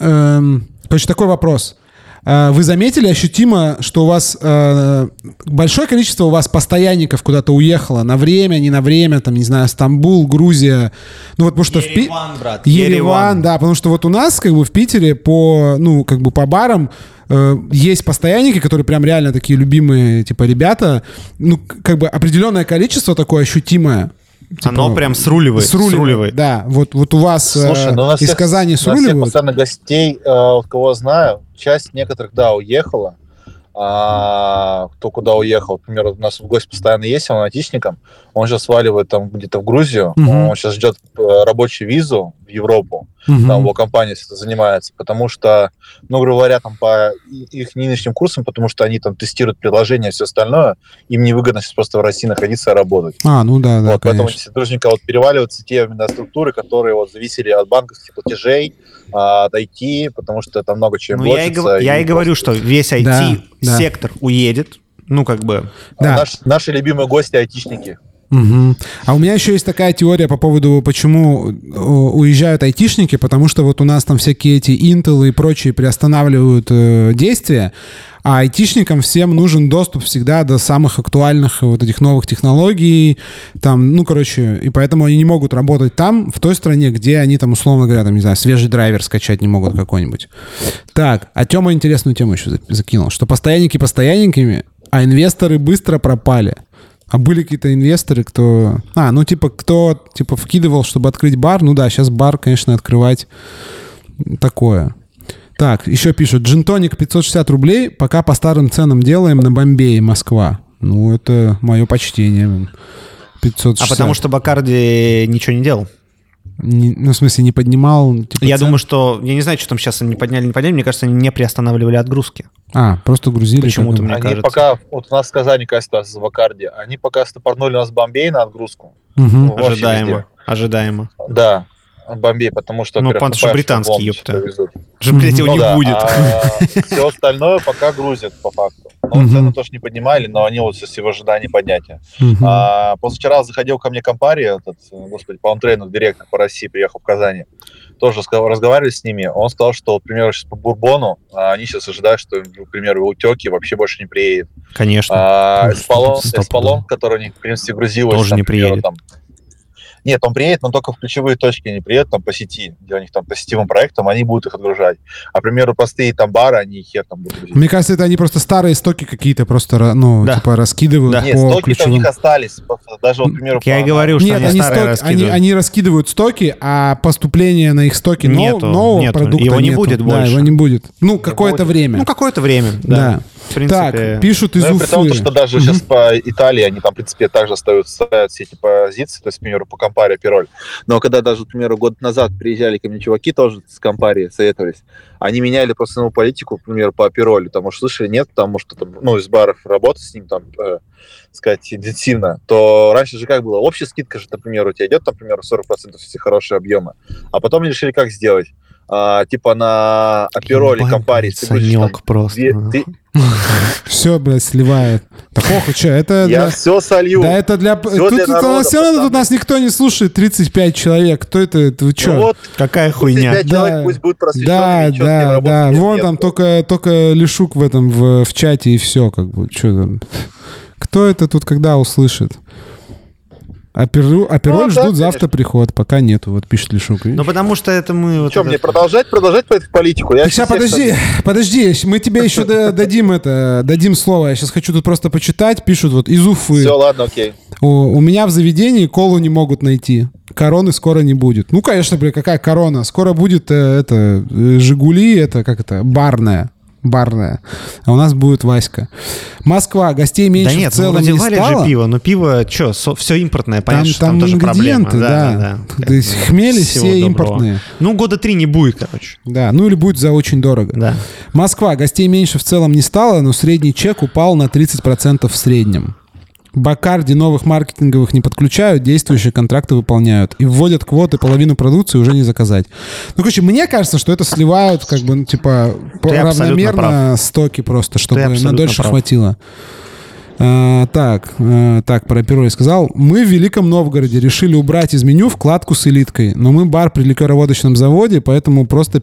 э, короче, такой вопрос. Э, вы заметили ощутимо, что у вас э, большое количество у вас постоянников куда-то уехало на время, не на время, там, не знаю, Стамбул, Грузия. Ну вот потому что Ереван, в Пи... брат. Ереван, Ереван, да, потому что вот у нас как бы в Питере по, ну, как бы по барам Э, есть постоянники, которые прям реально такие любимые, типа, ребята. Ну, как бы определенное количество такое ощутимое. Типа, Оно прям сруливает, сруливает. сруливает. Да, вот, вот у вас Слушай, ну, у нас из всех, Казани сруливают. У нас постоянно гостей, э, вот кого знаю, часть некоторых, да, уехала. А, кто куда уехал. Например, у нас в гость постоянно есть, он айтишником. Он сейчас сваливает там где-то в Грузию. Угу. Он сейчас ждет э, рабочую визу в Европу. Угу. Там его компания занимается. Потому что, ну, грубо говоря, там по их нынешним курсам, потому что они там тестируют приложение и все остальное, им невыгодно сейчас просто в России находиться и работать. А, ну да, да, вот, Поэтому если дружненько вот переваливаются те именно структуры, которые вот зависели от банковских платежей, от IT, потому что там много чего ну, я и, и я и говорю, что весь IT-сектор да, да. уедет, ну, как бы... Да. Наш, наши любимые гости айтишники. Угу. А у меня еще есть такая теория по поводу, почему э, уезжают айтишники, потому что вот у нас там всякие эти Intel и прочие приостанавливают э, действия, а айтишникам всем нужен доступ всегда до самых актуальных вот этих новых технологий, там, ну, короче, и поэтому они не могут работать там, в той стране, где они там, условно говоря, там, не знаю, свежий драйвер скачать не могут какой-нибудь. Так, а Тёма интересную тему еще закинул, что постоянники постоянниками, а инвесторы быстро пропали. А были какие-то инвесторы, кто... А, ну, типа, кто, типа, вкидывал, чтобы открыть бар. Ну да, сейчас бар, конечно, открывать такое. Так, еще пишут. Джинтоник 560 рублей, пока по старым ценам делаем на Бомбее, Москва. Ну, это мое почтение. 560. А потому что Бакарди ничего не делал? Не, ну, в смысле, не поднимал? Типа, я цен? думаю, что... Я не знаю, что там сейчас они подняли, не подняли. Мне кажется, они не приостанавливали отгрузки. А, просто грузили? Почему-то, мне они кажется. пока... Вот у нас в Казани какая ситуация с Вакарди. Они пока стопорнули у нас Бомбей на отгрузку. Угу. Ожидаемо. Ожидаемо. Да. Бомбей, потому что... Ну, пан же британский, ёпта. Же, блядь, его ну, не да. будет. А, [LAUGHS] все остальное пока грузят, по факту. Ну, uh цену тоже не поднимали, но они вот сейчас в ожидании поднятия. А, позавчера заходил ко мне компари, этот, господи, по трейнер директор по России приехал в Казани. Тоже разговаривали с ними. Он сказал, что, к примеру, сейчас по Бурбону а, они сейчас ожидают, что, к примеру, утеки вообще больше не приедет. Конечно. А, Эсполон, который, в принципе, грузилось... Тоже там, не приедет. Там, нет, он приедет, но только в ключевые точки не приедет, там по сети, где у них там по сетевым проектам, они будут их отгружать. А, к примеру, простые там бары, они хер там будут грузить. Мне кажется, это они просто старые стоки какие-то просто, ну, да. типа раскидывают да. Нет, стоки ключевым... у них остались. Даже вот, к примеру... Я по... и говорю, что Нет, они, они, стоки, они, они раскидывают стоки, а поступление на их стоки нету, нового нету. продукта Его не нету. будет больше. Да, его не будет. Ну, какое-то время. Ну, какое-то время, да. да. В принципе... Так, пишут из Ну, Уфы. при том, что даже сейчас по Италии они там, в принципе, также ставят все эти позиции, то есть, к примеру, по Компаре, Пироль. Но когда даже, к примеру, год назад приезжали ко мне чуваки тоже с Компари, советовались, они меняли просто ну, политику, к примеру, по Пиролю. Там, может, слышали, нет, потому что, там, ну, из баров работа с ним, там, э, сказать, интенсивно, то раньше же как было? Общая скидка же, например, у тебя идет, например, 40% если хорошие объемы. А потом они решили, как сделать? А, типа на будешь там Санек просто. две- ну. ты- [LAUGHS] Все, блядь, сливает. Да похуй, что, это... Я для- все солью. Да это для... Всё Тут, для народа, нас все равно тут нас никто не слушает, 35 человек. Кто это? Это Вы Ну что? вот, Какая хуйня. пять человек Да. пусть будет Да, да, да. нет, Вон нет. там только, только Лешук в этом, в, в чате и все, как бы. Что там? Кто это тут когда услышит? А, Перу, а Пероль Ну, да, ждут конечно. завтра приход, пока нету, вот пишет Лешук. Ну, потому что это мы... вот Что, это- мне продолжать, продолжать по этой политику? Я Сейчас, подожди, подожди, мы тебе еще да- [LAUGHS] дадим это, дадим слово. Я сейчас хочу тут просто почитать. Пишут вот из Уфы. Все, ладно, окей. У, у меня в заведении колу не могут найти. Короны скоро не будет. Ну, конечно, блин, какая корона? Скоро будет э, это э, Жигули, это как это барная. Барная. А у нас будет Васька. Москва, гостей меньше Да нет, в целом ну, не вроде валит стало. же пиво, но пиво, что, все импортное, Там, понятно, что там там тоже проблема. ингредиенты, да. Как То есть хмели все доброго. импортные. Ну, года три не будет, короче. Да, ну или будет за очень дорого. Да. Москва, гостей меньше в целом не стало, но средний чек упал на 30% в среднем. Бакарди новых маркетинговых не подключают, действующие контракты выполняют. И вводят квоты, половину продукции уже не заказать. Ну, короче, мне кажется, что это сливают, как бы, ну, типа, Ты равномерно стоки просто, чтобы на дольше прав. хватило. А, так, а, так, про перо я сказал. Мы в Великом Новгороде решили убрать из меню вкладку с элиткой, но мы бар при ликероводочном заводе, поэтому просто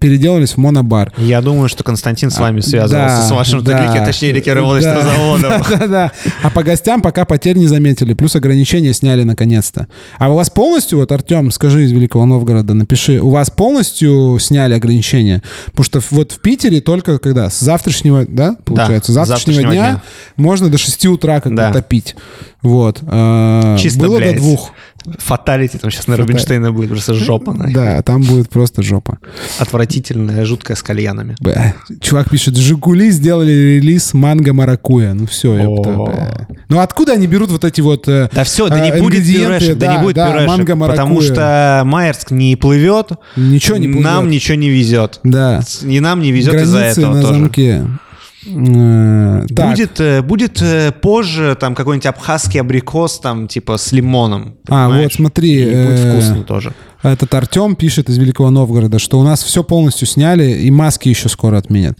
переделались в монобар. Я думаю, что Константин с вами связывался, Да, с вашим, да. лике- точнее, ликероводочным Да, заводом. [LAUGHS] Да, да. А по гостям пока потерь не заметили. Плюс ограничения сняли наконец-то. А у вас полностью, вот, Артем, скажи из Великого Новгорода, напиши, у вас полностью сняли ограничения? Потому что вот в Питере только когда? С завтрашнего, да, получается? С завтрашнего, завтрашнего дня, дня. можно до 6 утра как бы Да. топить. Вот. А, Чисто, Было блядь. до двух. Фаталити там сейчас на Рубинштейна будет, просто жопа. нахер. Да, а там будет просто жопа. Отвратительная, жуткая с кальянами. Бля. Чувак пишет, Жигули сделали релиз манго маракуя. Ну все, ёпта. Ну откуда они берут вот эти вот э, Да все, да не э, будет пюрешек, да, не будет да, пюрешек, манго маракуя. потому что Майерск не плывет, Ничего не плывет. нам ничего не везет. Да. И нам не везет из-за этого на тоже. замке. Э, так. Будет, э, будет э, позже там какой-нибудь абхазский абрикос там типа с лимоном. А, понимаешь? вот смотри. И будет вкусно тоже. Этот Артем пишет из Великого Новгорода, что у нас все полностью сняли, и маски еще скоро отменят.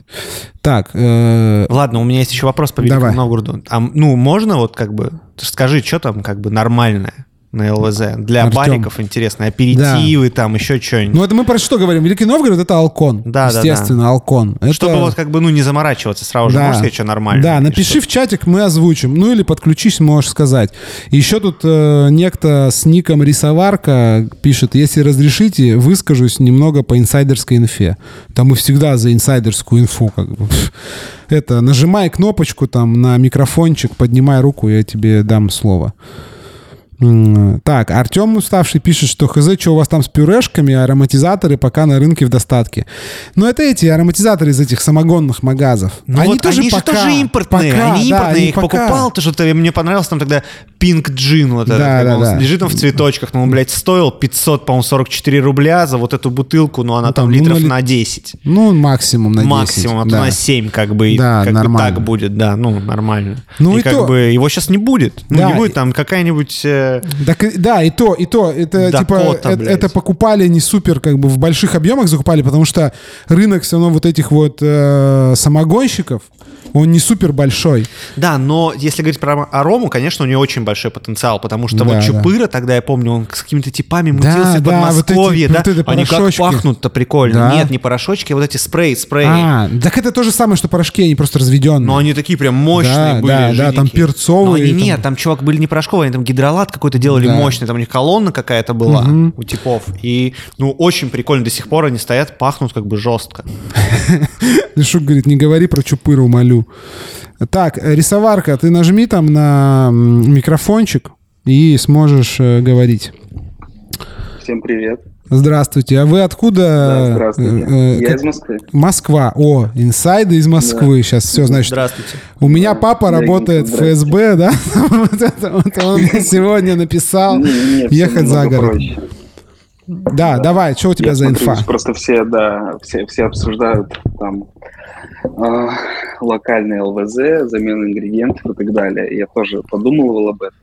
Так, э, Ладно, у меня есть еще вопрос по Великому Давай. Новгороду. А, ну, можно вот как бы, скажи, что там как бы нормальное на ЛВЗ? Для Артём. бариков интересно, аперитивы там, еще что-нибудь. ну это мы про что говорим? Великий Новгород это Алкон. Да, да, Естественно, Алкон. Это... Чтобы вот как бы, ну, не заморачиваться сразу же, можешь сказать, что нормально. Да, напиши в чатик, мы озвучим. Ну или подключись, можешь сказать. Еще тут э, некто с ником Рисоварка пишет, если разрешите, выскажусь немного по инсайдерской инфе. Там мы всегда за инсайдерскую инфу. Как бы. Это, нажимай кнопочку там на микрофончик, поднимай руку, я тебе дам слово. Так, Артем Уставший пишет, что хз, что у вас там с пюрешками, ароматизаторы пока на рынке в достатке. Но это эти ароматизаторы из этих самогонных магазов. Ну вот они же тоже импортные, пока, они да, импортные, они я их пока. покупал, то что-то мне понравилось, там тогда Pink Джин, вот Да, да, он да. лежит там в цветочках, но он, блядь, стоил 500, по-моему, 44 рубля за вот эту бутылку, но она там, там, ну, литров на ли- на 10. Ну, максимум на 10. Максимум, а то да. на 7 как бы, Да, как бы нормально. так будет, да, ну, нормально. Ну и, и как то- бы его сейчас не будет. Ну, Да, не будет там какая-нибудь... э, Так, да, и то, и то. Это Дакота, типа это, блядь. это покупали не супер, как бы в больших объемах закупали, потому что рынок все равно вот этих вот э, самогонщиков, он не супер большой. Да, но если говорить про арому, конечно, у нее очень большой потенциал, потому что Да, вот да. Чупыра тогда, я помню, он с какими-то типами Да, мутился в да, вот Подмосковье, эти- да, вот они как пахнут-то прикольно. Да. Нет, не порошочки, а вот эти спрей, спрей. А, так это то же самое, что порошки, они просто разведенные. Но они такие прям мощные Да, были. да, да, там жиденькие. перцовые, Но они там- нет, там, чувак, были не порошковые, они там гидролат какой-то делали Да. мощный, там у них колонна какая-то была у типов. И, ну, очень прикольно, до сих пор они стоят, пахнут как бы жестко. [LAUGHS] Шук говорит, не говори про чупыру, молю. Так, э, рисоварка, ты нажми там на микрофончик и сможешь э, говорить. Всем привет. Здравствуйте. А вы откуда? Да, здравствуйте. Э, э, Я как- из Москвы. Москва. О, инсайды из Москвы. Сейчас все, значит. Здравствуйте. У меня папа Да, работает в. ФСБ, да? [LAUGHS] Вот это вот он [LAUGHS] сегодня написал. Не, не, всё Ехать за город. проще. Да, давай, что у тебя Я за смотрю, инфа? Просто все, да, все, все обсуждают там локальные ЛВЗ, замену ингредиентов и так далее. Я тоже подумывал об этом.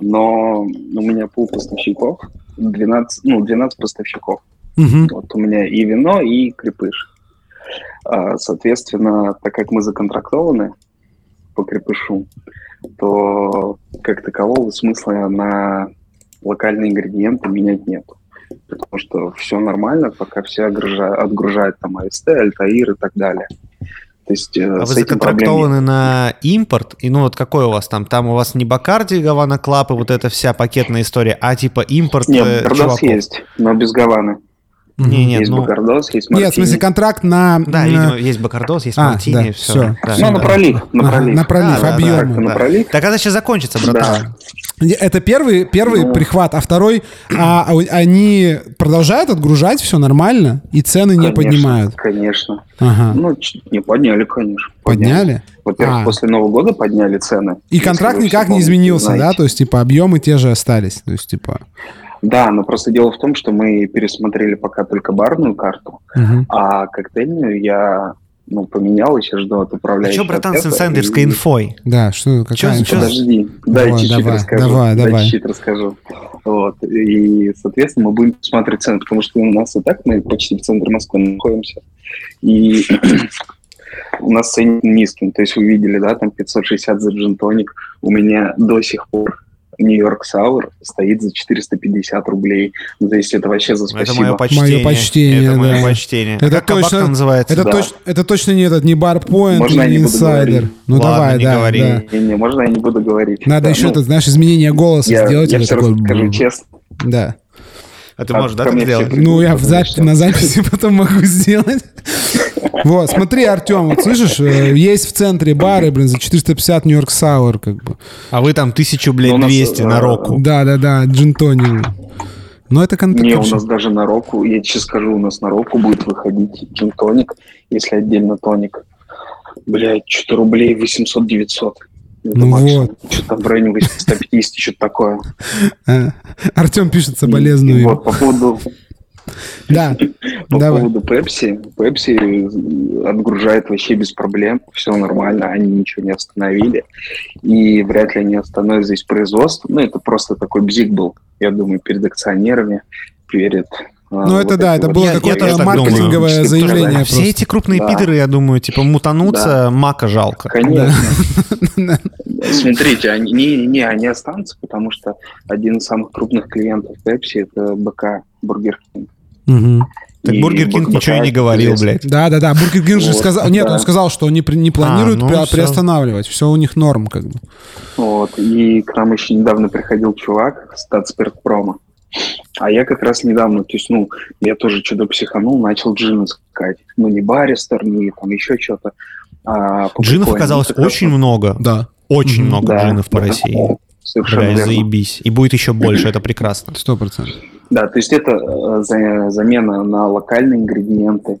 Но у меня пул поставщиков, 12, ну, 12 поставщиков. Мгм. Вот у меня и вино, и крепыш. А, Соответственно, так как мы законтрактованы по крепышу, то как такового смысла на локальные ингредиенты менять нет. Потому что все нормально, пока все отгружают, отгружают там АСТ, Альтаир и так далее. То есть э, А вы законтрактованы на импорт? И ну вот какой у вас там? Там у вас не Бакарди, Гавана Клаб и вот эта вся пакетная история, а типа импорт нет. э, Бакардос чуваков? есть, но без Гаваны. Не, нет, есть ну... Бакардос, есть Нет, в Мартини. смысле, контракт на... Да, на- видимо, есть Бакардос, есть А, Мартини, да, все. всё. Да, Ну, на да. пролив, на пролив. на пролив, Да, да, да. на Да. пролив. Так когда сейчас закончится, братан? Это первый, первый Ну. прихват, а второй, а, а они продолжают отгружать, все нормально, и цены не Конечно, поднимают. Конечно. Ага. Ну, не подняли, конечно. Подняли? Во-первых, А. после Нового года подняли цены. И контракт никак не изменился, да? знаете. То есть, типа, объемы те же остались. То есть, типа... Да, но просто дело в том, что мы пересмотрели пока только барную карту, мгм. а коктейльную я ну, поменял, сейчас жду от А управляющего. что, братан, с инсайдерской и- инфой? Да, что, какая Чё- инфа? Подожди, Давай, дай чуть-чуть давай, расскажу. давай, дай давай. чуть-чуть расскажу. Вот. И, соответственно, мы будем смотреть цены, потому что у нас и так мы почти в центре Москвы находимся. И [CLEARS THROAT] у нас ценник низкий. То есть вы видели, да, там 560 за джин-тоник. У меня до сих пор Нью-Йорк Сауэр стоит за 450 рублей. Ну, то есть это вообще за Это спасибо. мое почтение. Моё почтение, Это мое да. почтение. Это как кабак точно- называется? Это, Да. точ- это точно не этот, не барпоинт, Можно не инсайдер. говорить? Ну Ладно, давай, не да, говори. да. Не, не, можно я не буду говорить. Надо Да, еще ну, это, знаешь, изменение голоса я, сделать. я или все такой, расскажу честно. Да. А ты А можешь, да, так при- Ну, я в Потому зап- что- на записи [LAUGHS] потом могу сделать. Вот, смотри, Артем, вот слышишь, э, есть в центре бары, блин, за 450 Нью-Йорк Сауэр, как бы. А вы там тысячу, Ну, блядь, у нас, 200 на э, року. Да, да, да, джинтони. Но это кон- Не, у нас даже на року, я сейчас скажу, у нас на року будет выходить джин-тоник, если отдельно тоник. Блядь, что-то рублей 800-900. Это Ну максимум. вот. Что-то там в районе 850, что-то такое. [LAUGHS] Артем пишет И соболезную. Вот, по поводу, Да, по [LAUGHS] давай. поводу Пепси. Пепси отгружает вообще без проблем, все нормально, они ничего не остановили. И вряд ли они остановят здесь производство. Ну, это просто такой бзик был, я думаю, перед акционерами, перед... а, Ну, это да, это было Я- я какое-то маркетинговое думаю. заявление Все просто. эти крупные Да. пидоры, я думаю, типа мутанутся, мака жалко. Конечно. Смотрите, они, не, не, они останутся, потому что один из самых крупных клиентов Pepsi это БК, Бургер Кинг. Так Бургер Кинг ничего и не говорил, блядь. Да, да, да. Бургер Кинг же Вот, сказал. Нет, да. он сказал, что они не планируют ну приостанавливать. Все у них норм, как бы. Вот. И к нам еще недавно приходил чувак с Татспиртпрома. А я как раз недавно, то есть, ну, я тоже что-то психанул, начал джин искать. Ну, не баристер, не там еще что-то. А Джинов оказалось Как очень много. Да, Очень Мгм. много Да, джинов по да. России. Совершенно Бля, верно. заебись. И будет еще больше, это прекрасно. сто процентов. Да, то есть это э, за- замена на локальные ингредиенты.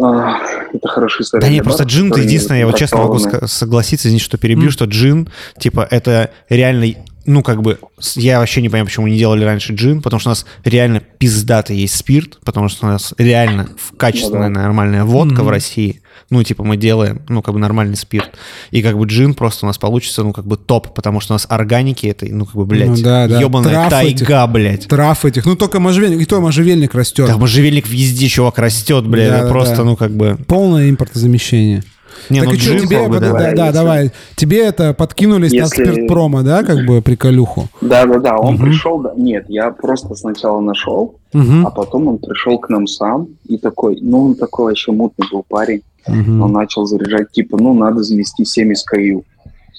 А, Это хорошая история. Да не, для просто джин, это единственное, я вот честно могу согласиться, извините, что перебью, что джин, типа, это реально, ну, как бы, я вообще не понимаю, почему не делали раньше джин, потому что у нас реально пиздатый есть спирт, потому что у нас реально качественная Ну да. нормальная водка Мгм. в России, ну, типа, мы делаем, ну, как бы нормальный спирт, и как бы джин просто у нас получится, ну, как бы топ, потому что у нас органики этой, ну, как бы, блядь, Ну да, да. ебаная Трав тайга, блядь. Трав этих. Ну, только можжевельник. И то можжевельник растет. Да, можжевельник везде, чувак, растет, блядь, Да, это да, просто, да. ну, как бы... Полное импортозамещение. Не, так ну, и что, тебе, бы, да, да. давай. Тебе это подкинулись на Если- спирт промо, да, как бы приколюху? Да, да, да, он Мгм. пришел, да. Нет, я просто сначала нашел, Мгм, а потом он пришел к нам сам и такой, ну, он такой вообще мутный был парень. мгм, Он начал заряжать, типа, ну, надо завести 7 SKU.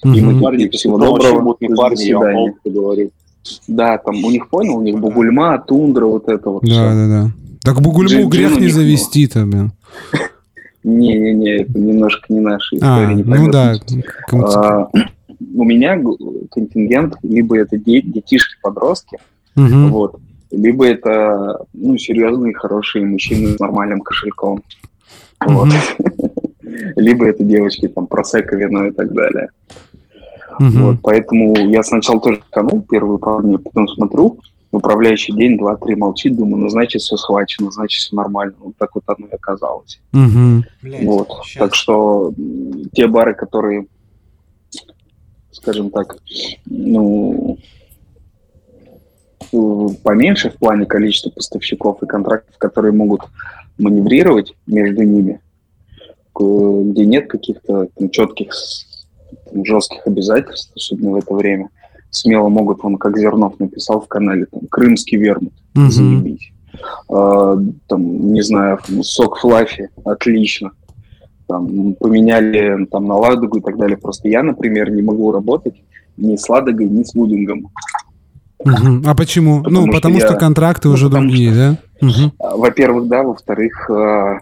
И мгм. мы такие, всего доброго, до свидания. Да, там у них, понял, у них Бугульма, Тундра, вот это вот. Да, всё. да, да. Так Бугульму Джин- грех не них завести-то, блин. Не-не-не, это немножко не наша А, история. не ну да. А, У меня контингент, либо это де- детишки-подростки, Мгм. вот, либо это ну, серьезные, хорошие мужчины с нормальным кошельком. Вот. [LAUGHS] Либо это девочки, там, просека, вино и так далее. Вот, поэтому я сначала тоже канул первые пару дней, потом смотрю, управляющий день, два, три молчит, думаю, ну, значит, все схвачено, значит, все нормально. Вот так вот оно и оказалось. Угу. вот. Так что те бары, которые, скажем так, ну, поменьше в плане количества поставщиков и контрактов, которые могут маневрировать между ними, где нет каких-то четких там, жестких обязательств, особенно в это время – смело могут, он как Зернов написал в канале, там, крымский вермут, угу. заебись. А, там, не знаю, сок флафи, отлично. Там, поменяли там, на ладогу и так далее. Просто я, например, не могу работать ни с ладогой, ни с вудингом. Угу. А почему? Потому ну, потому что, что я... контракты ну, уже другие, что... да? Угу. Во-первых, да. Во-вторых, а,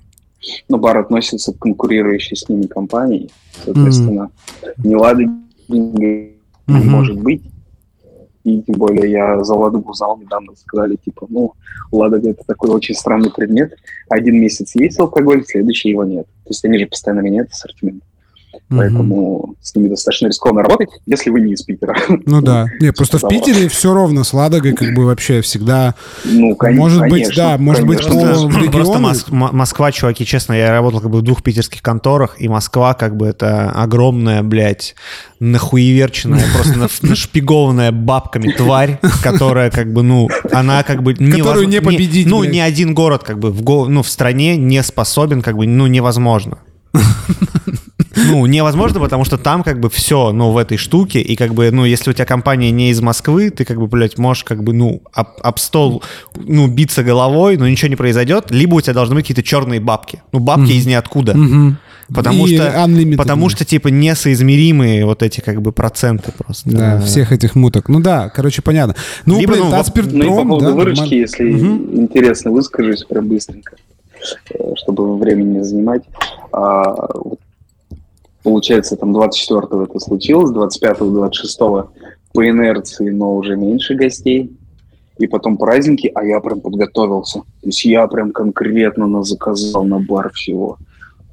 ну, бар относится к конкурирующей с ними компании. Соответственно, ни ладоги не угу. может быть. И тем более я за Ладогу знал недавно, сказали, типа, ну, Ладога это такой очень странный предмет. Один месяц есть алкоголь, следующий его нет. То есть они же постоянно меняют ассортимент. Mm-hmm. Поэтому с ними достаточно рискованно работать, если вы не из Питера. Ну да. [LAUGHS] Нет, просто в Питере все ровно с Ладогой как бы вообще всегда... Ну, конечно. Может быть, да, может быть, по Просто Москва, чуваки, честно, я работал как бы в двух питерских конторах, и Москва как бы это огромная, блядь, нахуеверченная, [LAUGHS] просто нашпигованная бабками тварь, которая как бы, ну, она как бы... Которую не победить, Ну, ни один город как бы в, ну, в стране не способен, как бы, ну, невозможно. [LAUGHS] Ну, невозможно, потому что там как бы все, ну, в этой штуке, и как бы, ну, если у тебя компания не из Москвы, ты как бы, блядь, можешь как бы, ну, об, об стол, ну, биться головой, но ничего не произойдет, либо у тебя должны быть какие-то черные бабки. Ну, бабки mm-hmm. из ниоткуда. Mm-hmm. Потому и что, потому что, типа, несоизмеримые вот эти, как бы, проценты просто. Да, всех этих муток. Ну да, короче, понятно. Ну, Либо, блин, ну, Таспиртром, ну, и по поводу да, выручки, нормально. если угу. интересно, выскажусь прям быстренько, э, чтобы времени не занимать. А, вот Получается, там 24-го это случилось, 25-го, 26-го по инерции, но уже меньше гостей. И потом праздники, а я прям подготовился. То есть я прям конкретно на заказал на бар всего.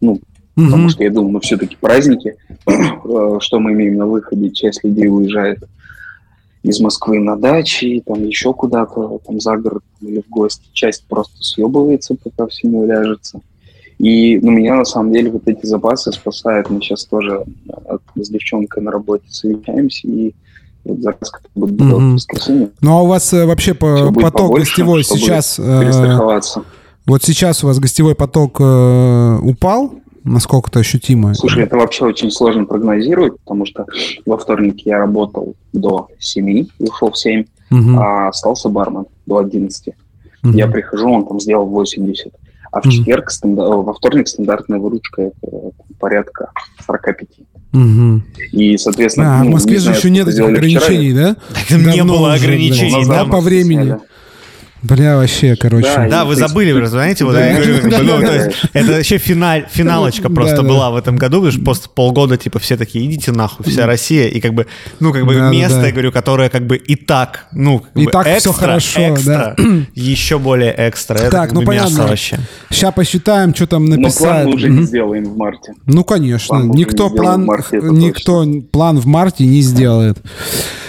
Ну, mm-hmm. потому что я думал, ну все-таки праздники, [CLEARS THROAT] э, что мы имеем на выходе, часть людей уезжает из Москвы на дачи, там еще куда-то, там за город или в гости. Часть просто съебывается, пока всему ляжется. И ну, меня на самом деле вот эти запасы спасают. Мы сейчас тоже э, с девчонкой на работе совещаемся и вот заказ будет делать mm-hmm. в воскресенье. Ну а у вас э, вообще по, поток побольше, гостевой сейчас... Э, вот сейчас у вас гостевой поток э, упал? Насколько-то ощутимо? Слушай, это вообще очень сложно прогнозировать, потому что во вторник я работал до 7, ушел в 7, угу. а остался бармен до 11. Угу. Я прихожу, он там сделал 80 а в четверг, стандар... во вторник стандартная выручка это порядка 45. Угу. И, соответственно... А, ну, в Москве же еще нет ограничений, вчера. да? Не было ограничений. Да, по времени. Бля, вообще, короче. Да, да вы забыли, вы знаете, вот я говорю, ну, то есть, это вообще финаль, финалочка просто была в этом году, потому что после полгода, типа, все такие, идите нахуй, вся Россия, и как бы, ну, как бы место, я говорю, которое как бы и так, ну, как и так все хорошо, экстра, [CLEARS THROAT] еще более экстра. Это так, ну понятно. Вообще. Сейчас посчитаем, что там написать. Но план мы уже не сделаем в марте. Ну, конечно. Никто план, никто план в марте не сделает.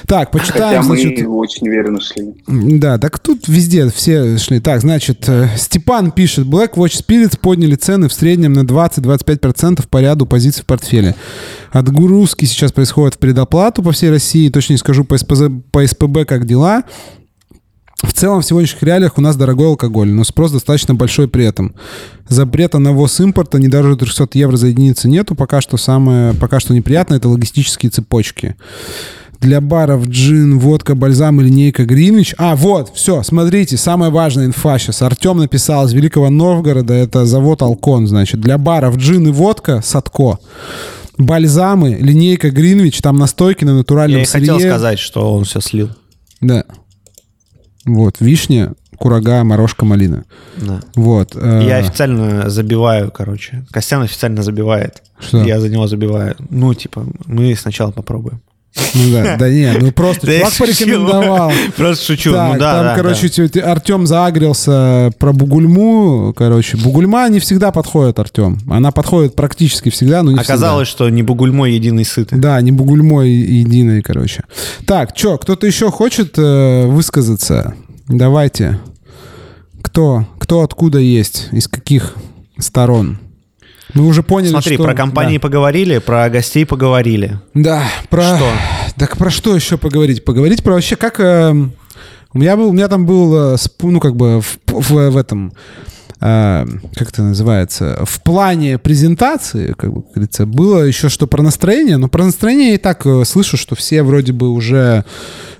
Так, почитаем, Хотя значит... мы очень уверенно шли. Да, так тут везде все шли. Так, значит, э, Степан пишет, Black Watch Spirits подняли цены в среднем на 20-25% по ряду позиций в портфеле. Отгрузки сейчас происходят в предоплату по всей России, точно не скажу по, СПЗ, по СПБ, как дела. В целом, в сегодняшних реалиях у нас дорогой алкоголь, но спрос достаточно большой при этом. Запрета на ввоз импорта не даже 300 евро за единицу нету. Пока что самое, пока что неприятно, это логистические цепочки для баров джин, водка, бальзам и линейка Гринвич. А, вот, все, смотрите, самая важная инфа сейчас. Артем написал из Великого Новгорода, это завод Алкон, значит. Для баров джин и водка Садко. Бальзамы, линейка Гринвич, там настойки на натуральном Я сырье. хотел сказать, что он все слил. Да. Вот, вишня, курага, морожка, малина. Да. Вот. Э, Я официально забиваю, короче. Костян официально забивает. Что? Я за него забиваю. Ну, типа, мы сначала попробуем. Ну да, [LAUGHS] да не, ну просто чувак порекомендовал. Просто шучу, ну да, Там, короче, Артем заагрился про Бугульму, короче. Бугульма не всегда подходит, Артем. Она подходит практически всегда, но не Оказалось, что не Бугульмой единый сытый. Да, не Бугульмой единый, короче. Так, что, кто-то еще хочет э, высказаться? Давайте. Кто? Кто откуда есть? Из каких сторон? Мы уже поняли, Смотри, что... про компании да. поговорили, про гостей поговорили. Да, про... Что? Так про что еще поговорить? Поговорить про вообще, как... Э, у, меня был, у меня там был, э, ну, как бы в, в, в этом... Э, как это называется? В плане презентации, как бы, говорится, было еще что про настроение, но про настроение я и так э, слышу, что все вроде бы уже,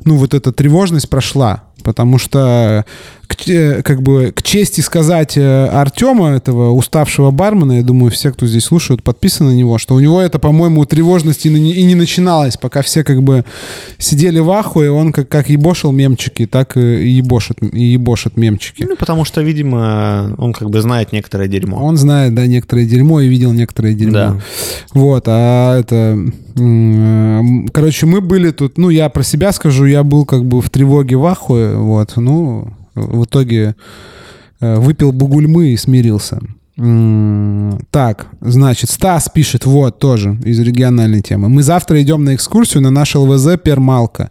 ну, вот эта тревожность прошла, потому что к, как бы к чести сказать э, Артема, этого уставшего бармена, я думаю, все, кто здесь слушают, подписаны на него, что у него это, по-моему, тревожность и не, и не начиналось, пока все как бы сидели в ахуе, он как, как ебошил мемчики, так и ебошит, и ебошит мемчики. Ну, потому что, видимо, он как бы знает некоторое дерьмо. Он знает, да, некоторое дерьмо и видел некоторое дерьмо. Да. Вот, а это... Короче, мы были тут, ну, я про себя скажу, я был как бы в тревоге в ахуе, вот, ну, в итоге выпил бугульмы и смирился. Так, значит, Стас пишет, вот, тоже из региональной темы. Мы завтра идем на экскурсию на наш ЛВЗ Пермалка.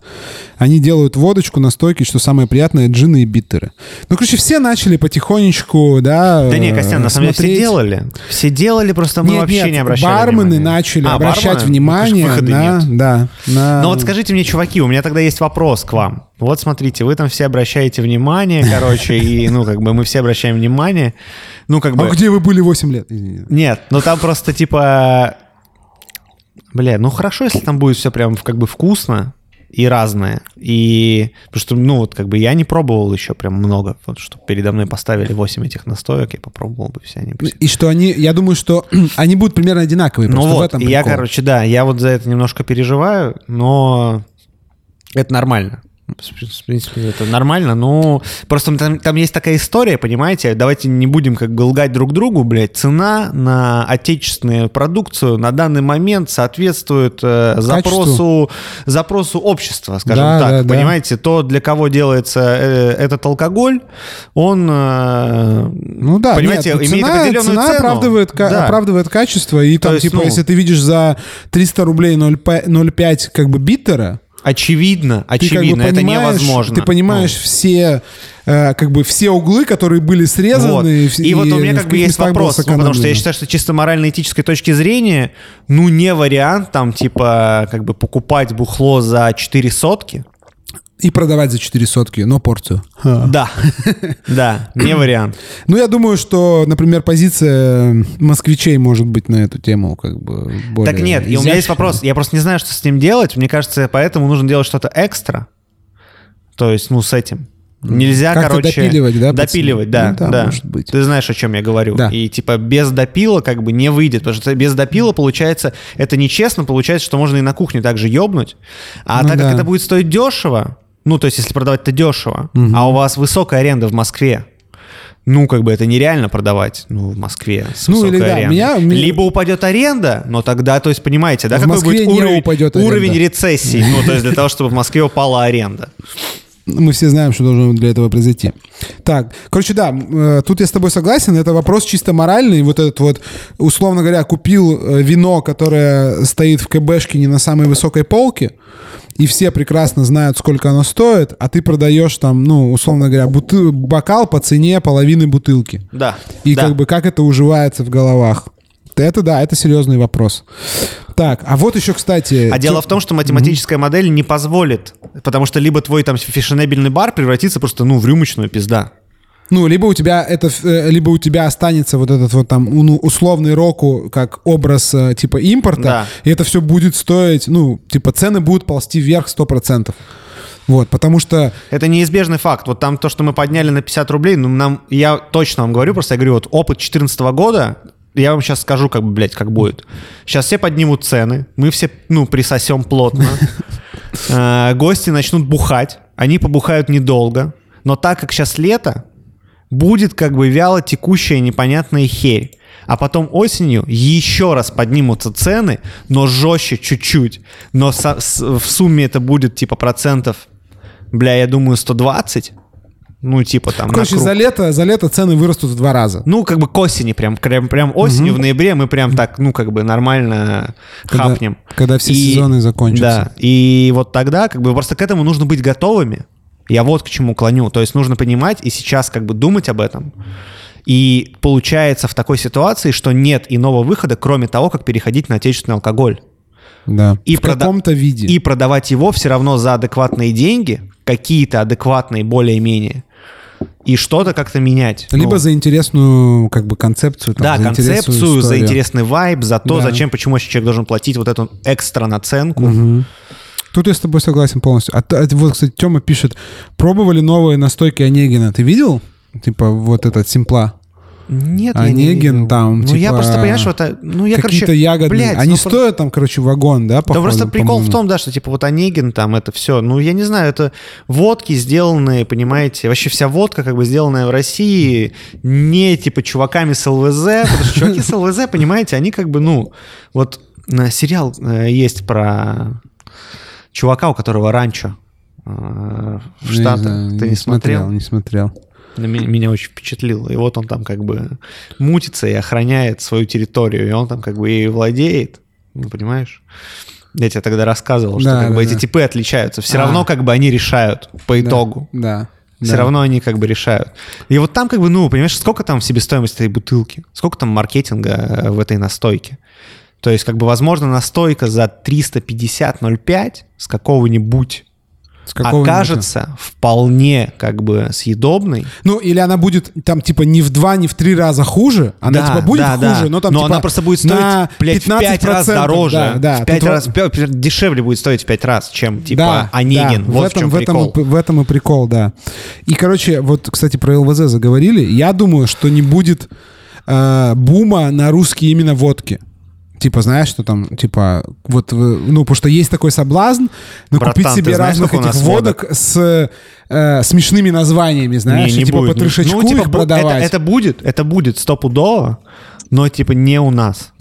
Они делают водочку, настойки, что самое приятное, джины и биттеры. Ну, короче, все начали потихонечку, да, Да не, Костян, на самом деле все делали. Все делали, просто мы нет, вообще нет, не обращали бармены внимания. начали А, обращать бармены? внимание Ну, на, нет. да, на... Ну вот скажите мне, чуваки, у меня тогда есть вопрос к вам. Вот смотрите, вы там все обращаете внимание, короче, и, ну, как бы мы все обращаем внимание. Ну, как бы... А где вы были 8 лет? Нет, ну там просто типа... Бля, ну хорошо, если там будет все прям как бы вкусно и разное. И... Потому что, ну, вот как бы я не пробовал еще прям много. Вот, что передо мной поставили 8 этих настоек, я попробовал бы все они. все. И что они, я думаю, что [CLEARS THROAT] они будут примерно одинаковые. Ну просто в вот, этом и я, прикол. короче, да, я вот за это немножко переживаю, но это нормально. В принципе, это нормально, но просто там, там есть такая история, понимаете, давайте не будем как бы лгать друг другу, блядь, цена на отечественную продукцию на данный момент соответствует э, запросу, запросу общества, скажем Да, так, да, да. понимаете, то, для кого делается э, этот алкоголь, он, э, Ну да, понимаете, нет, ну имеет цена, определенную цена цену. оправдывает, Да. оправдывает качество. И там, есть, типа, ну- если ты видишь за 300 рублей 0,5 0,5 как бы биттера, Очевидно, ты как бы очевидно, это невозможно. Ты понимаешь Ну. все, э, как бы все углы, которые были срезаны. Вот. И, И, вот у меня как бы есть вопрос, ну, потому что я считаю, что чисто морально-этической точки зрения, ну, не вариант там, типа, как бы покупать бухло за 4 сотки. И продавать за 4 сотки, но порцию. Ха. Да, [LAUGHS] да, не вариант. Ну, я думаю, что, например, позиция москвичей может быть на эту тему как бы более Так нет, и у меня есть вопрос, я просто не знаю, что с ним делать, мне кажется, поэтому нужно делать что-то экстра, то есть, ну, с этим. Нельзя, Как-то короче... допиливать, да, Допиливать, да, Ну да, да. может быть. Ты знаешь, о чем я говорю. Да. И типа без допила как бы не выйдет, потому что без допила получается, это нечестно, получается, что можно и на кухне также ёбнуть. А Ну так да. как это будет стоить дешево, ну, то есть если продавать это дешево, а у вас высокая аренда в Москве, ну, как бы это нереально продавать, ну, в Москве с Ну, или да, меня- меня- Либо упадет аренда, но тогда, то есть, понимаете, да, В какой Москве будет уровень, упадет аренда. уровень рецессии, ну, то есть для того, чтобы в Москве упала аренда. Мы все знаем, что должно для этого произойти. Так, короче, да, э, тут я с тобой согласен. Это вопрос чисто моральный. Вот этот вот, условно говоря, купил э, вино, которое стоит в КБшке не на самой высокой полке, и все прекрасно знают, сколько оно стоит, а ты продаешь там, ну, условно говоря, бутыл- бокал по цене половины бутылки. Да. И да. как бы как это уживается в головах. Это да, это серьезный вопрос. Так, а вот еще, кстати... А дело в том, что математическая модель не позволит, потому что либо твой там фешенебельный бар превратится просто, ну, в рюмочную пизда. Ну, либо у тебя это, э, либо у тебя останется вот этот вот там ну, условный року как образ э, типа импорта, Да. и это все будет стоить, ну, типа цены будут ползти вверх 100%. Вот, потому что Это неизбежный факт. Вот там то, что мы подняли на 50 рублей, ну, нам, я точно вам говорю, просто я говорю, вот опыт 2014 года, я вам сейчас скажу, как бы, блядь, как будет. Сейчас все поднимут цены, мы все, ну, присосем плотно. [LAUGHS] Э, Гости начнут бухать, они побухают недолго, но так как сейчас лето, будет как бы вяло текущая непонятная херь. А потом осенью еще раз поднимутся цены, но жестче чуть-чуть. Но со- с- в сумме это будет типа процентов, бля, я думаю, 120. Ну, типа там Короче, за лето, за лето цены вырастут в два раза. Ну, как бы к осени, прям, прям, прям осенью, в ноябре мы прям так, ну, как бы нормально Когда- хапнем. когда все И- сезоны закончатся. Да, и вот тогда, как бы, просто к этому нужно быть готовыми. Я вот к чему клоню. То есть нужно понимать и сейчас как бы думать об этом. И получается в такой ситуации, что нет иного выхода, кроме того, как переходить на отечественный алкоголь. Да. И в прода- каком-то виде. И продавать его все равно за адекватные деньги, какие-то адекватные более-менее, и что-то как-то менять. Либо Ну, за интересную как бы концепцию. там, да, за концепцию, за историю. интересный вайб, за то, Да. зачем, почему вообще человек должен платить вот эту экстра наценку. Мгм. Тут я с тобой согласен полностью. А, а вот, кстати, Тёма пишет, пробовали новые настойки Онегина. Ты видел? Типа вот этот симпла. Нет, я не Онегин видел. там, Ну, я типа, просто, понимаешь, вот, а, ну, я, Какие-то ягодные. блядь, Они ну, стоят там, короче, вагон, да, Да походу, просто прикол в по-моему? том, да, что типа вот Онегин там это все, ну я не знаю, это водки сделанные, понимаете, вообще вся водка как бы сделанная в России не типа чуваками с ЛВЗ, потому что чуваки с ЛВЗ, понимаете, они как бы, ну, вот э, сериал э, есть про чувака, у которого ранчо э, в Ну, я Штатах. Ты не смотрел? Не смотрел. Меня очень впечатлило. И вот он там как бы мутится и охраняет свою территорию, и он там как бы и владеет, ну, понимаешь? Я тебе тогда рассказывал, что Да, как да, бы эти да. типы отличаются. Все А. равно как бы они решают по итогу. Да. Все да. равно они как бы решают. И вот там как бы, ну, понимаешь, сколько там себестоимость этой бутылки? Сколько там маркетинга э, в этой настойке? То есть, как бы, возможно, настойка за 350-0,5 с какого-нибудь Окажется вполне как бы съедобной. Ну, или она будет там типа не в два, не в три раза хуже. Она Да, типа будет да, хуже, да. но там типа она просто будет стоить, на блядь, в 5 раз 15%, дороже. Да, да. в 5 Тут раз пя- дешевле будет стоить в 5 раз, чем типа да, Онегин. да, вот в, в, чем этом, в, этом прикол. и, в этом и прикол, да. И, короче, вот, кстати, про ЛВЗ заговорили. Я думаю, что не будет э, бума на русские именно водки. Типа, знаешь, что там, типа, вот, э, ну, потому что есть такой соблазн накупить Братан, ты себе знаешь, разных этих нас водок с э, смешными названиями, знаешь, Не, не и, типа будет. по трешечку ну, типа, их бу- это, продавать. это будет, это будет стопудово, но типа не у нас.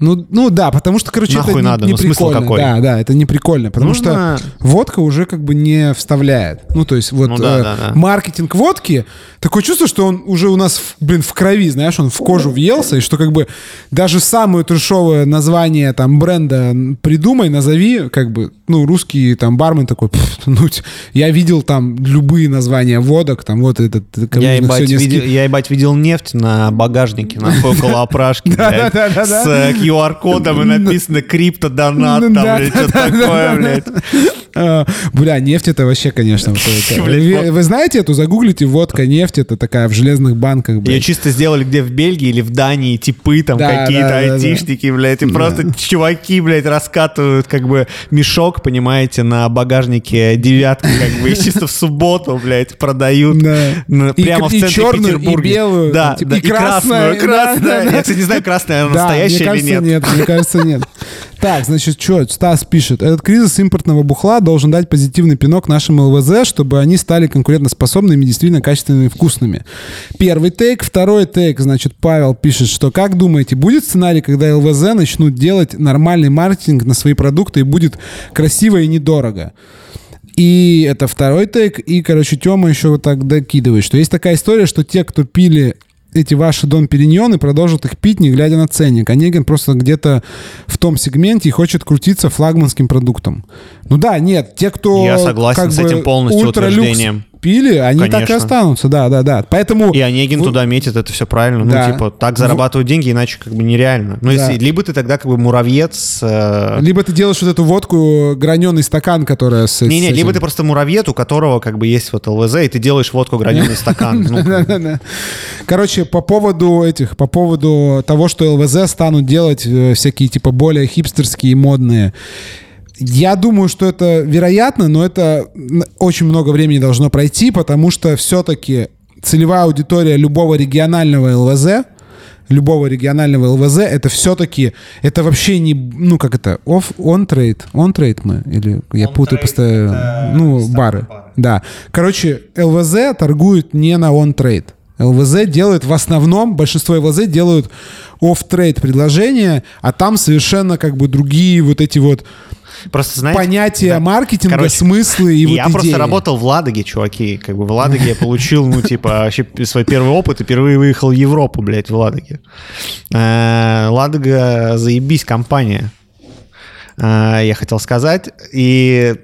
Ну, ну да, потому что, короче, Нахуй это не, надо? не Ну, смысл прикольно. какой? Да, да, это не прикольно, потому Нужно- что водка уже как бы не вставляет. Ну, то есть вот Ну да, э, да, да. маркетинг водки, такое чувство, что он уже у нас, блин, в крови, знаешь, он в кожу въелся, и что как бы даже самое трешовое название там бренда придумай, назови, как бы, ну, русский там бармен такой, «Пф, ну, я видел там любые названия водок, там вот этот... кого Я ебать, видел, я ебать видел нефть на багажнике, нахуй около [LAUGHS] опрашки, блядь, с QR-кодом и написано крипто-донат, там, блядь, что такое, блядь. А, Бля, нефть это вообще, конечно. [LAUGHS] Вы, знаете эту, загуглите, водка, нефть, это такая в железных банках, Ее чисто сделали где в Бельгии или в Дании, типы там какие-то айтишники, блядь, и просто чуваки, блядь, раскатывают как бы мешок, понимаете, на багажнике девятки, как бы, и чисто в субботу, блядь, продают. Прямо в центре черную, и Петербурга. белую, Да, типа, и красная, да, красная. Я, кстати, не знаю, красная настоящая или нет. Мне кажется, нет. Так, значит, что? Стас пишет. Этот кризис импортного бухла должен дать позитивный пинок нашим ЛВЗ, чтобы они стали конкурентоспособными, действительно качественными и вкусными. Первый тейк. Второй тейк, значит, Павел пишет, что как думаете, будет сценарий, когда ЛВЗ начнут делать нормальный маркетинг на свои продукты и будет красиво и недорого? И это второй тейк. И, короче, Тёма еще вот так докидывает, что есть такая история, что те, кто пили эти ваши Дон Периньоны, продолжат их пить, не глядя на ценник. Онегин просто где-то в том сегменте и хочет крутиться флагманским продуктом. Ну да, нет, те, кто... Я согласен как с бы этим полностью ультралюкс утверждением. Пили, они так и Конечно. останутся, да, да, да. Поэтому... И Онегин Вы- туда метит, это все правильно. Да. Ну, типа, так зарабатывают деньги, иначе как бы нереально. Ну, Да. если, либо ты тогда как бы муравьец... э, Либо ты делаешь вот эту водку, граненый стакан, которая с... Не-не, с либо этим. ты просто муравьед, у которого как бы есть вот ЛВЗ, и ты делаешь водку граненый [LAUGHS] стакан. Ну. Короче, по поводу этих, по поводу того, что ЛВЗ станут делать э, всякие типа более хипстерские и модные. Я думаю, что это вероятно, но это очень много времени должно пройти, потому что все-таки целевая аудитория любого регионального ЛВЗ, любого регионального ЛВЗ, это все-таки, это вообще не, ну как это, off, on trade, on trade мы, или я путаю On-trade постоянно, ну бары, бары. да. Короче, ЛВЗ торгует не на on trade. ЛВЗ делает в основном, большинство ЛВЗ делают оф-трейд предложения, а там совершенно как бы другие вот эти вот Просто, знаете, понятия да. маркетинга, Короче, смыслы и Я вот просто идеи. работал в Ладоге, чуваки. Как бы в Ладоге я получил, ну, типа, вообще свой первый опыт и впервые выехал в Европу, блядь, в Ладоге. Э, Ладога, заебись компания. Э, Я хотел сказать. И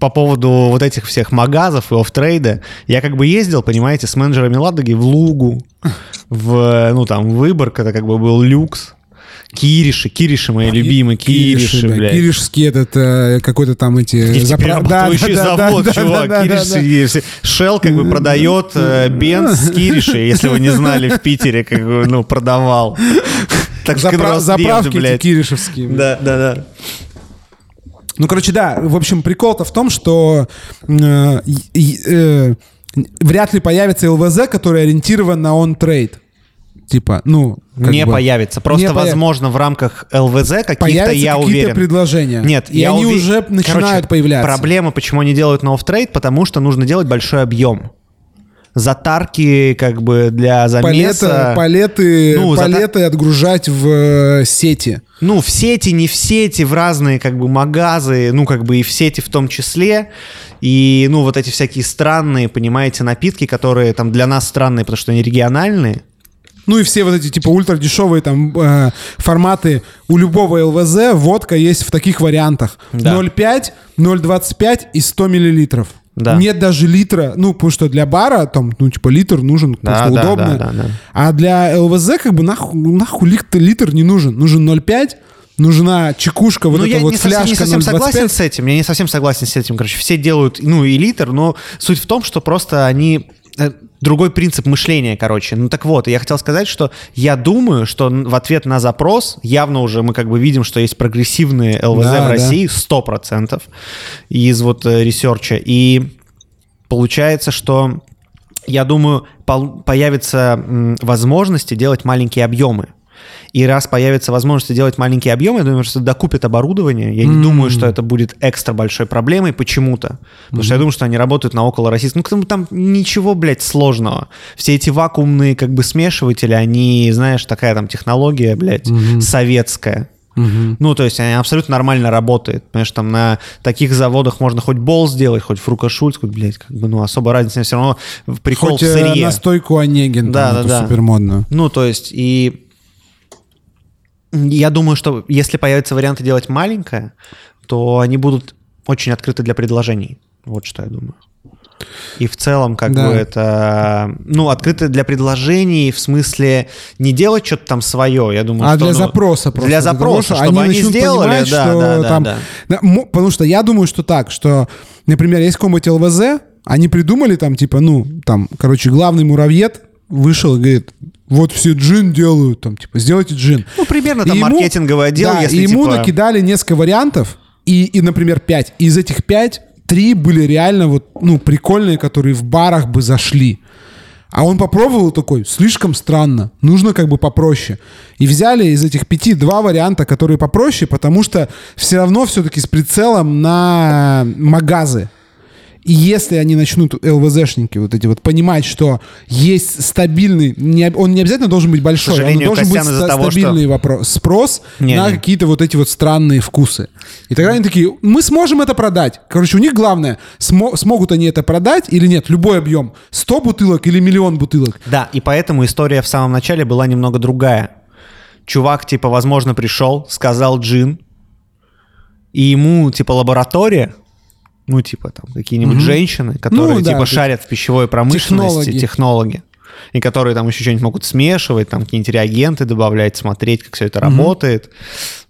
по поводу вот этих всех магазов и оффтрейда, я как бы ездил, понимаете, с менеджерами Ладоги в Лугу, в, ну, там, Выборг, это как бы был люкс. Кириши, Кириши мои любимые, Кириши, да, блядь. Киришский этот э, какой-то там эти... Запра- да, да, завод, да, чувак. да, да, Кириш, да. если- Shell как бы продает э, бенз с Кириши, если вы не знали, в Питере как бы, ну, продавал. Так Запра- Заправки блядь. киришевские. Да, да, да. Ну, короче, да, в общем, прикол-то в том, что э, и, э, вряд ли появится ЛВЗ, который ориентирован на on-trade. Типа, ну... Не бы, появится. Просто, не появ- возможно, в рамках ЛВЗ каких-то, Появятся я какие-то уверен. предложения. Нет, и я они уве- уже начинают Короче, появляться. Проблема, почему они делают на off-trade, потому что нужно делать большой объем. Затарки как бы для замеса. Палеты, палеты, Ну, палеты отгружать в э, сети. Ну, в сети, не в сети, в разные как бы магазы, ну, как бы и в сети в том числе. И, ну, вот эти всякие странные, понимаете, напитки, которые там для нас странные, потому что они региональные. Ну и все вот эти типа ультра дешевые там э, форматы у любого ЛВЗ водка есть в таких вариантах. Да. 0,5, 0,25 и 100 миллилитров. Да. Нет даже литра, ну, потому что для бара там, ну, типа, литр нужен, потому Да, что да, удобно. да, да, да. А для ЛВЗ как бы нахуй, нахуй литр, литр не нужен. Нужен 0,5, нужна чекушка, вот ну, эта я вот не совсем, не фляжка совсем согласен 0,25. с этим. Я не совсем согласен с этим. Короче, все делают, ну, и литр, но суть в том, что просто они э, другой принцип мышления, короче. Ну так вот, я хотел сказать, что я думаю, что в ответ на запрос явно уже мы как бы видим, что есть прогрессивные ЛВЗ Да, в да. России 100% из вот э, ресерча. И получается, что я думаю, появятся возможности делать маленькие объемы. И раз появится возможность делать маленькие объемы, я думаю, что докупят оборудование. Я не думаю, что это будет экстра большой проблемой почему-то. Потому что я думаю, что они работают на около российском. Ну, там, там ничего, блядь, сложного. Все эти вакуумные как бы смешиватели, они, знаешь, такая там технология, блядь, советская. Ну, то есть она абсолютно нормально работает. Понимаешь, там на таких заводах можно хоть бол сделать, хоть фрукашульц, хоть, блядь, как бы, ну, особо разницы все равно прикол Хоть в э, сырье. настойку Онегин, Да, там, да, да. супермодную. Ну, то есть, и я думаю, что если появятся варианты делать маленькое, то они будут очень открыты для предложений. Вот что я думаю. И в целом, как Да. бы это, ну, открыто для предложений в смысле не делать что-то там свое, я думаю, А что, для ну, запроса просто. Для запроса, что чтобы они, начнут сделали, понимать, да, что да, да, там- да. Потому что я думаю, что так, что, например, есть какой-нибудь ЛВЗ, они придумали там, типа, ну, там, короче, главный муравьед вышел и говорит, вот все джин делают, там, типа, сделайте джин. Ну, примерно там И ему- маркетинговый отдел, да, если и ему типа- накидали несколько вариантов, и, и, например, пять. Из этих пять, три были реально вот, ну, прикольные, которые в барах бы зашли. А он попробовал такой, слишком странно, нужно как бы попроще. И взяли из этих пяти два варианта, которые попроще, потому что все равно все-таки с прицелом на магазы. И если они начнут, ЛВЗшники, вот эти вот, понимать, что есть стабильный, не, он не обязательно должен быть большой, он должен быть Костян, ста- того, что- стабильный вопрос, спрос Не, на не. какие-то вот эти вот странные вкусы. И тогда они такие, мы сможем это продать. Короче, у них главное, смо- смогут они это продать или нет, любой объем, 100 бутылок или миллион бутылок. Да, и поэтому история в самом начале была немного другая. Чувак, типа, возможно, пришел, сказал джин, и ему, типа, лаборатория, ну, типа, там, какие-нибудь женщины, которые, Ну, да, типа, шарят в пищевой промышленности, технологи. технологи. и которые там еще что-нибудь могут смешивать, там какие-нибудь реагенты добавлять, смотреть, как все это работает.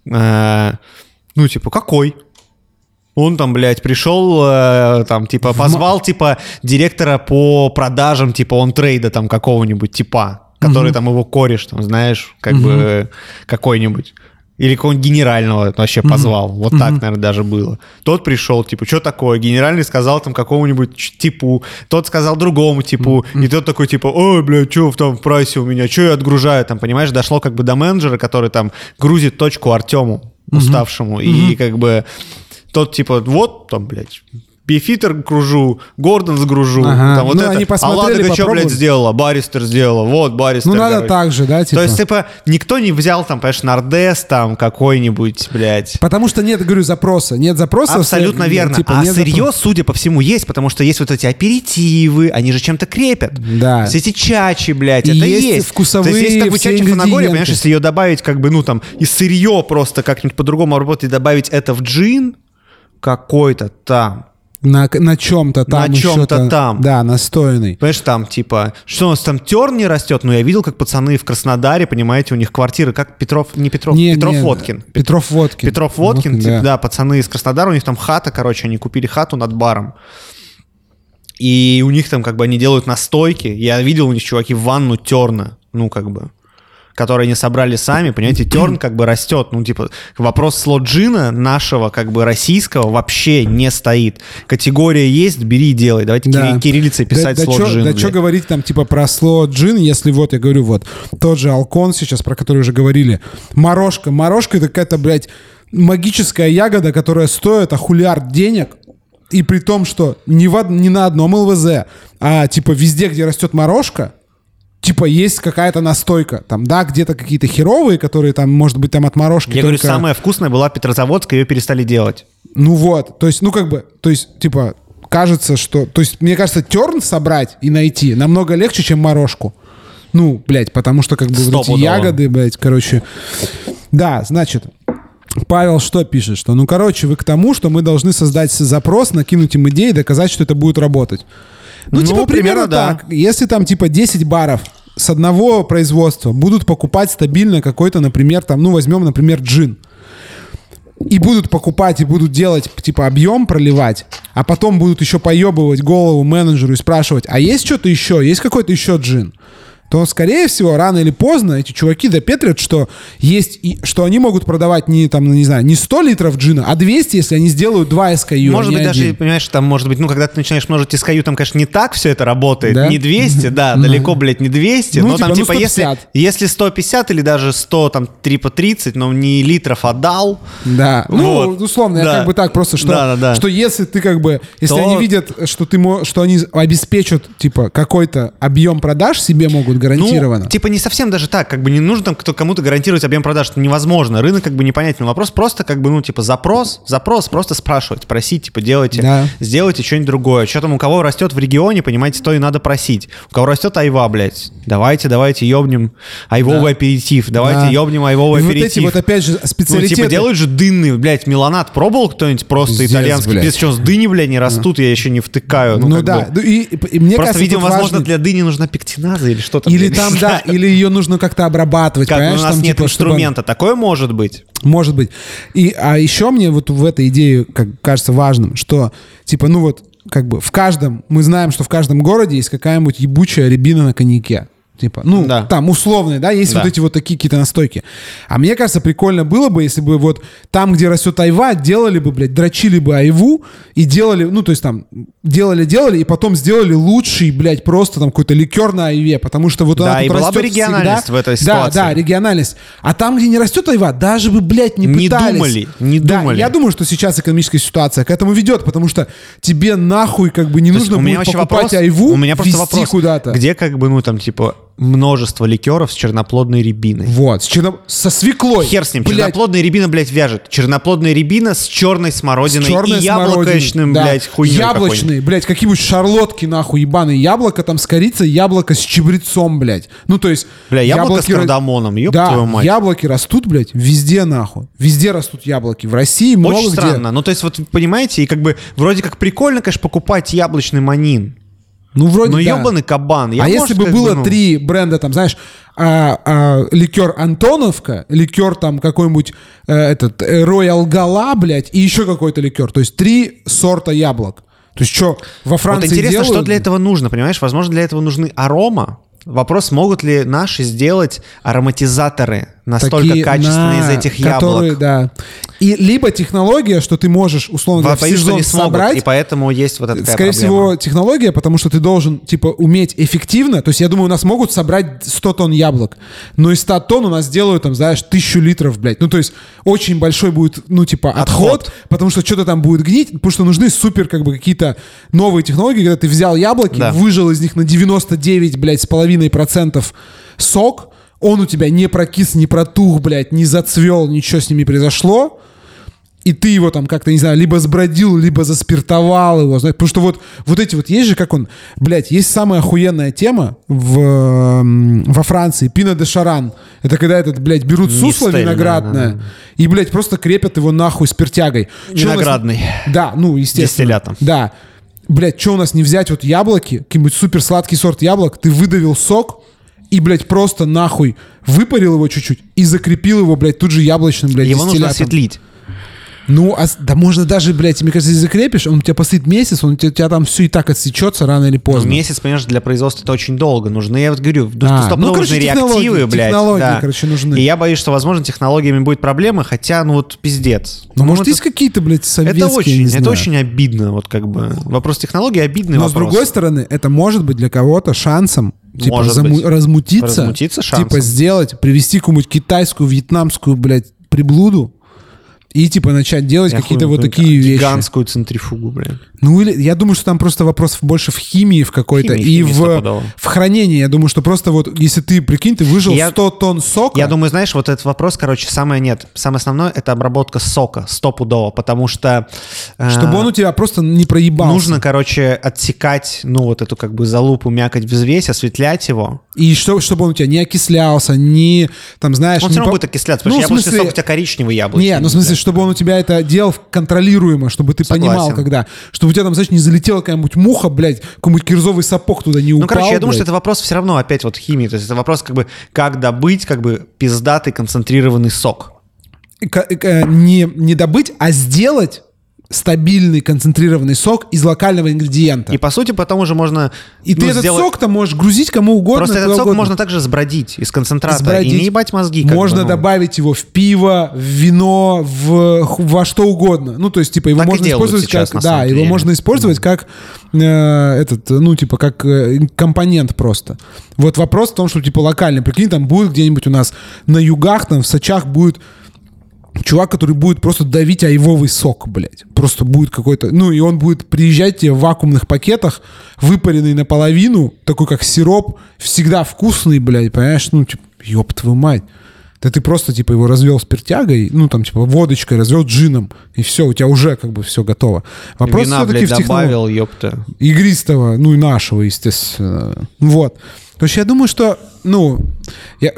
Э, Ну, типа, какой? Он там, блядь, пришел, э, там, типа, позвал, типа, директора по продажам, типа, он трейда там какого-нибудь типа, который там его кореш, там, знаешь, как бы какой-нибудь. Или какого-нибудь генерального вообще позвал. Вот так, наверное, даже было. Тот пришел, типа, что такое? Генеральный сказал там какому-нибудь типу, тот сказал другому типу, и тот такой, типа, ой, бля, что там в прайсе у меня, что я отгружаю? Там, понимаешь, дошло как бы до менеджера, который там грузит точку Артему, уставшему, и как бы тот, типа, вот там, блядь, Бифитер кружу, Гордон сгружу. Ага. Там вот Ну, это. они посмотрели, Ладога что, блядь, сделала? Баристер сделала. Вот, Баристер. Ну, надо короче. так же, да, типа. То есть, типа, никто не взял там, понимаешь, Нордес там какой-нибудь, блядь. Потому что нет, говорю, запроса. Нет запроса. Абсолютно все- верно. типа, а сырье, запроса. судя по всему, есть, потому что есть вот эти аперитивы, они же чем-то крепят. Да. Все эти чачи, блядь, И это есть есть. вкусовые То есть все чачи в Фанагоре, понимаешь, если ее добавить как бы, ну там, и сырье просто как-нибудь по-другому работать, и добавить это в джин какой-то там. На, на чем-то там. На еще чём-то там. Да, настойный. Понимаешь, там, типа, что у нас там терн не растет? Ну, я видел, как пацаны в Краснодаре, понимаете, у них квартиры, как Петров, не Петров, Не, Петров не, Водкин. Петров Водкин. Петров Водкин, типа, да. да, пацаны из Краснодара, у них там хата, короче, они купили хату над баром. И у них там как бы они делают настойки. Я видел у них чуваки ванну терна, ну как бы, которые они собрали сами, понимаете, терн как бы растет. Ну типа вопрос слот джина нашего как бы российского вообще не стоит. Категория есть, бери и делай. Давайте Да. кири- кириллицей писать да, да чё- джин. Да что говорить там типа про слот джин, если вот, я говорю, вот, тот же Алкон сейчас, про который уже говорили, морожка. Морожка это какая-то, блядь, магическая ягода, которая стоит ахулиард денег, и при том, что не, в, не на одном ЛВЗ, а типа везде, где растет морожка, типа есть какая-то настойка. Там, да, где-то какие-то херовые, которые там, может быть, там от морожки Я говорю, только- самая вкусная была Петрозаводская, ее перестали делать. ну вот, то есть, ну как бы, то есть, типа, кажется, что... То есть, мне кажется, терн собрать и найти намного легче, чем морожку. Ну, блядь, потому что как бы вот эти ягоды, блядь, короче... Да, значит, Павел что пишет? Что, ну, короче, вы к тому, что мы должны создать запрос, накинуть им идеи, доказать, что это будет работать. Ну, Ну, типа, примерно примерно да. так. Если там, типа, 10 баров с одного производства будут покупать стабильно какой-то, например, там, ну, возьмем, например, джин и будут покупать, и будут делать, типа, объем проливать, а потом будут еще поебывать голову менеджеру и спрашивать, а есть что-то еще, есть какой-то еще джин? То, скорее всего, рано или поздно эти чуваки допетрят, что есть, и, что они могут продавать не, там, ну, не знаю, не 100 литров джина, а 200, если они сделают 2 SKU, Может а не быть, даже, один. понимаешь, там, может быть, ну, когда ты начинаешь множить SKU, там, конечно, не так все это работает. Да? Не 200, да, далеко, блядь, не 200. Ну, но там, типа, ну, типа, если, 150. если 150 или даже 100, там, 3 по 30, но не литров отдал, Да, ну, условно, я как бы так просто, что, Да, да, да. что если ты как бы, если То- они видят, что ты, что они обеспечат, типа, какой-то объем продаж себе могут гарантированно. Ну, типа не совсем даже так, как бы не нужно там кому-то гарантировать объем продаж, это невозможно. Рынок как бы непонятен. Вопрос просто как бы, ну, типа запрос, запрос, просто спрашивать, просить, типа делайте, Да. сделайте что-нибудь другое. Что там у кого растет в регионе, понимаете, то и надо просить. У кого растет айва, блядь, давайте, давайте ёбнем айвовый аперитив, давайте Да. ёбнем И айвовый вот аперитив. эти вот опять же Ну, специалитеты. типа, делают же дынный, блядь, меланат пробовал кто-нибудь просто Пиздец, итальянский? Без чего с дыни, блядь, не растут, я еще не втыкаю. Ну, как да, бы. Ну, и, и мне Просто, кажется, видимо, возможно, важно- для дыни нужна пектиназа или что-то. Или блин, там, да, или ее нужно как-то обрабатывать, Как, понимаешь? у нас там, нет типа, чтобы- инструмента, такое может быть. Может быть. И, а еще мне вот в этой идее как, кажется важным, что, типа, ну вот, как бы в каждом, мы знаем, что в каждом городе есть какая-нибудь ебучая рябина на коньяке. Типа, ну, Да. там условные, да, есть Да. вот эти вот такие какие-то настойки. А мне кажется, прикольно было бы, если бы вот там, где растет айва, делали бы, блядь, дрочили бы айву и делали, ну, то есть там, делали-делали, и потом сделали лучший, блядь, просто там какой-то ликер на айве, потому что вот Да, она и тут была бы растет региональность всегда. в этой Да, ситуации. да, региональность. А там, где не растет айва, даже бы, блядь, не Не пытались. думали, не Да, думали. я думаю, что сейчас экономическая ситуация к этому ведет, потому что тебе нахуй как бы не То нужно будет покупать вопрос, айву, у меня просто вопрос, куда-то. где как бы, ну, там, типа, множество ликеров с черноплодной рябиной. Вот, с черно- со свеклой. Хер с ним, Блядь, черноплодная рябина, блядь, вяжет. Черноплодная рябина с черной с смородиной черной и яблочным, Да. блядь, хуйней Яблочный, блядь, какие-нибудь шарлотки, нахуй, ебаные. Яблоко там с корицей, яблоко с чебрецом, блядь. Ну, то есть... Бля, яблоко с кардамоном, ёб да, твою мать. яблоки растут, блядь, везде, нахуй. Везде растут яблоки. В России много Очень где. странно. Ну, то есть, вот, понимаете, и как бы вроде как прикольно, конечно, покупать яблочный манин. Ну, вроде Но да. ебаный кабан. Я, а может, если бы было ну, три бренда, там, знаешь, а, а, ликер Антоновка, ликер там какой-нибудь э, этот э, Royal Gala, блядь, и еще какой-то ликер. То есть три сорта яблок. То есть что, во Вот Франции интересно, делают? что для этого нужно, понимаешь? Возможно, для этого нужны арома. Вопрос, могут ли наши сделать ароматизаторы настолько Такие, качественные на- из этих яблок? которые, да. И либо технология, что ты можешь, условно говоря, Боюсь, сезон не смогут, собрать. и поэтому есть вот эта Скорее проблема. всего, технология, потому что ты должен, типа, уметь эффективно. То есть, я думаю, у нас могут собрать 100 тонн яблок, но из 100 тонн у нас делают, там, знаешь, тысячу литров, блядь. Ну, то есть, очень большой будет, ну, типа, отход, Отход. потому что что-то там будет гнить, потому что нужны супер, как бы, какие-то новые технологии, когда ты взял яблоки, Да. выжил из них на 99, блядь, с половиной процентов сок, он у тебя не прокис, не протух, блядь, не зацвел, ничего с ними произошло, и ты его там как-то, не знаю, либо сбродил, либо заспиртовал его, знаешь, потому что вот, вот эти вот, есть же, как он, блядь, есть самая охуенная тема в, во Франции, пино де шаран, это когда этот, блядь, берут сусло виноградное да, да, и, блядь, просто крепят его нахуй спиртягой. У нас- Виноградный. Да, ну, естественно. Дистиллятом. Да. Блядь, что у нас не взять вот яблоки, какой-нибудь супер сладкий сорт яблок, ты выдавил сок, и, блядь, просто нахуй выпарил его чуть-чуть и закрепил его, блядь, тут же яблочным, блядь, Его нужно осветлить. Ну, а с- да можно даже, блядь, мне кажется, если закрепишь, он у тебя постоит месяц, он у тебя, у тебя там все и так отсечется рано или поздно. Месяц, понимаешь, для производства это очень долго. Нужны, я вот говорю, ну, А, ну, нужны короче, реактивы, технологии, блядь. технологии, да. короче, нужны. И я боюсь, что, возможно, технологиями будет проблема, хотя, ну вот, пиздец. Ну, может, это- есть какие-то, блядь, советские, Это очень, это очень обидно, вот как бы. Вопрос технологии обидный Но с вопрос. другой стороны, это может быть для кого-то шансом, типа, Может заму- быть. размутиться, Размутиться шансом. типа, сделать, привести какую-нибудь китайскую, вьетнамскую, блядь, приблуду и, типа, начать делать какие-то вот ну, такие вещи. Гигантскую центрифугу, блин. Ну, или я думаю, что там просто вопрос больше в химии в какой-то и химии в, в хранении. Я думаю, что просто вот, если ты, прикинь, ты выжил Я- 100 тонн сока, Я думаю, знаешь, вот этот вопрос, короче, самое нет. Самое основное — это обработка сока стопудово, потому что... э, чтобы он у тебя просто не проебался. Нужно, короче, отсекать, ну, вот эту как бы залупу, мякоть, взвесь, осветлять его. И что, чтобы он у тебя не окислялся, не, там, знаешь... Он не все равно по- будет окисляться, Ну, потому что в яблочный смысле- сок у тебя коричневый яблочный. Не, ну в смысле, чтобы он у тебя это делал контролируемо, чтобы ты Согласен. понимал, когда. Чтобы у тебя там, знаешь, не залетела какая-нибудь муха, блядь, какой-нибудь кирзовый сапог туда не упал. Ну, короче, я думаю, блядь. что это вопрос все равно опять вот химии. То есть это вопрос как бы, как добыть как бы пиздатый концентрированный сок. К- к- не, не добыть, а сделать стабильный концентрированный сок из локального ингредиента. И по сути потом уже можно... И ты ну, этот сделать- сок-то можешь грузить кому угодно. Просто этот сок угодно. можно также сбродить из концентрата Сбродить. и не ебать мозги. Можно бы, ну. добавить его в пиво, в вино, в, во что угодно. Ну, то есть, типа, его Так можно использовать сейчас, как... Да, его можно использовать как э, этот, ну, типа, как э, компонент просто. Вот вопрос в том, что, типа, локальный. Прикинь, там будет где-нибудь у нас на югах, там, в Сочах будет чувак, который будет просто давить айвовый сок, блядь. Просто будет какой-то... Ну, и он будет приезжать тебе в вакуумных пакетах, выпаренный наполовину, такой как сироп, всегда вкусный, блядь, понимаешь? Ну, типа, ёб твою мать. Да ты просто, типа, его развел спиртягой, ну, там, типа, водочкой, развел джином, и все, у тебя уже, как бы, все готово. Вопрос Вина, все-таки блядь, в технологии добавил, ёпта. игристого, ну и нашего, естественно. Вот. То есть я думаю, что, ну, я,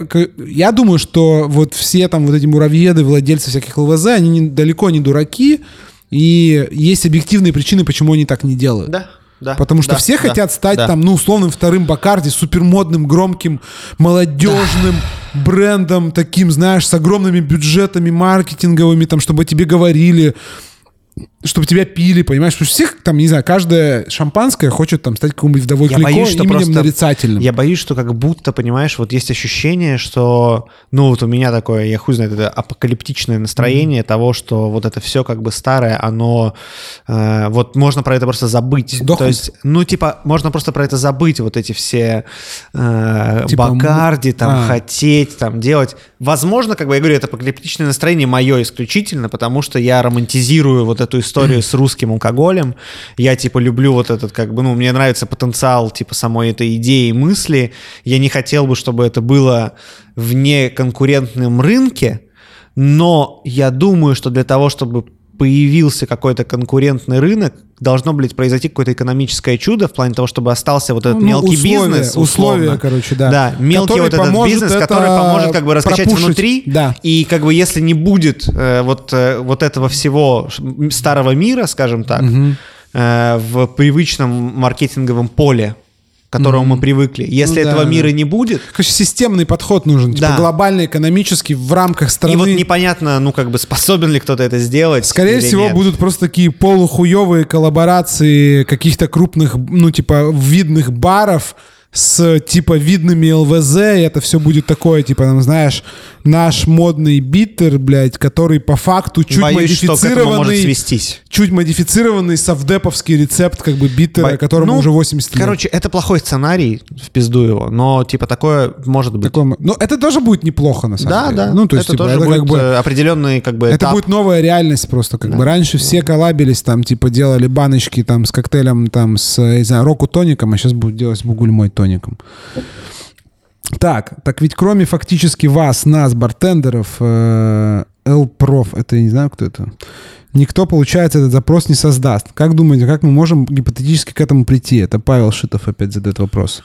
я думаю, что вот все там вот эти муравьеды, владельцы всяких ЛВЗ, они не- далеко не дураки, и есть объективные причины, почему они так не делают. Да, да. Потому что да, все да, хотят стать да. там, ну, условным вторым Бакарди, супермодным, громким, молодежным брендом, таким, знаешь, с огромными бюджетами маркетинговыми, там, чтобы тебе говорили, чтобы тебя пили, понимаешь? Потому что всех, там, не знаю, каждое шампанское хочет там стать какой-нибудь вдовой Я Клико боюсь, что просто... нарицательным. Я боюсь, что как будто, понимаешь, вот есть ощущение, что... Ну, вот у меня такое, я хуй знает, это апокалиптичное настроение того, что вот это все как бы старое, оно... э, вот можно про это просто забыть. Сдохнуть. То есть, ну, типа, можно просто про это забыть, вот эти все э, Типа, Бакарди, там, а. хотеть, там, делать. Возможно, как бы я говорю, это апокалиптичное настроение мое исключительно, потому что я романтизирую вот эту историю с русским алкоголем. Я, типа, люблю вот этот, как бы, ну, мне нравится потенциал, типа, самой этой идеи и мысли. Я не хотел бы, чтобы это было вне конкурентном рынке, но я думаю, что для того, чтобы появился какой-то конкурентный рынок, должно, блядь, произойти какое-то экономическое чудо в плане того, чтобы остался вот этот Ну, мелкий условия, бизнес. условия, условно. короче, да. Да, мелкий Который вот этот бизнес, это который поможет как бы раскачать пропушить. внутри. Да. И как бы если не будет э, вот, э, вот этого всего старого мира, скажем так, э, в привычном маркетинговом поле, к которому мы привыкли, если Ну этого да. мира не будет, Короче, системный подход нужен, типа Да. глобальный, экономический, в рамках страны. и вот непонятно, ну как бы способен ли кто-то это сделать. Скорее всего, нет. будут просто такие полухуевые коллаборации каких-то крупных, ну, типа, видных баров с типа видными ЛВЗ, и это все будет такое, типа, там, знаешь, наш модный биттер, блядь, который по факту чуть Боюсь, модифицированный, чуть модифицированный совдеповский рецепт, как бы биттера, Бо- которому ну, уже 80 лет. Короче, это плохой сценарий, в пизду его, но типа такое может быть. Такой м- ну, это тоже будет неплохо, на самом Да, деле. да. Ну, то есть, это типа, тоже это будет как бы... э, определенный как бы Это этап. будет новая реальность просто. Как бы раньше все коллабились, там, типа, делали баночки там с коктейлем, там, с, не знаю, року тоником, а сейчас будут делать бугульмой тоником. Так, так ведь кроме фактически вас, нас, бартендеров, э, L-Prof, это я не знаю, кто это, никто, получается, этот запрос не создаст. Как думаете, как мы можем гипотетически к этому прийти? Это Павел Шитов опять задает вопрос.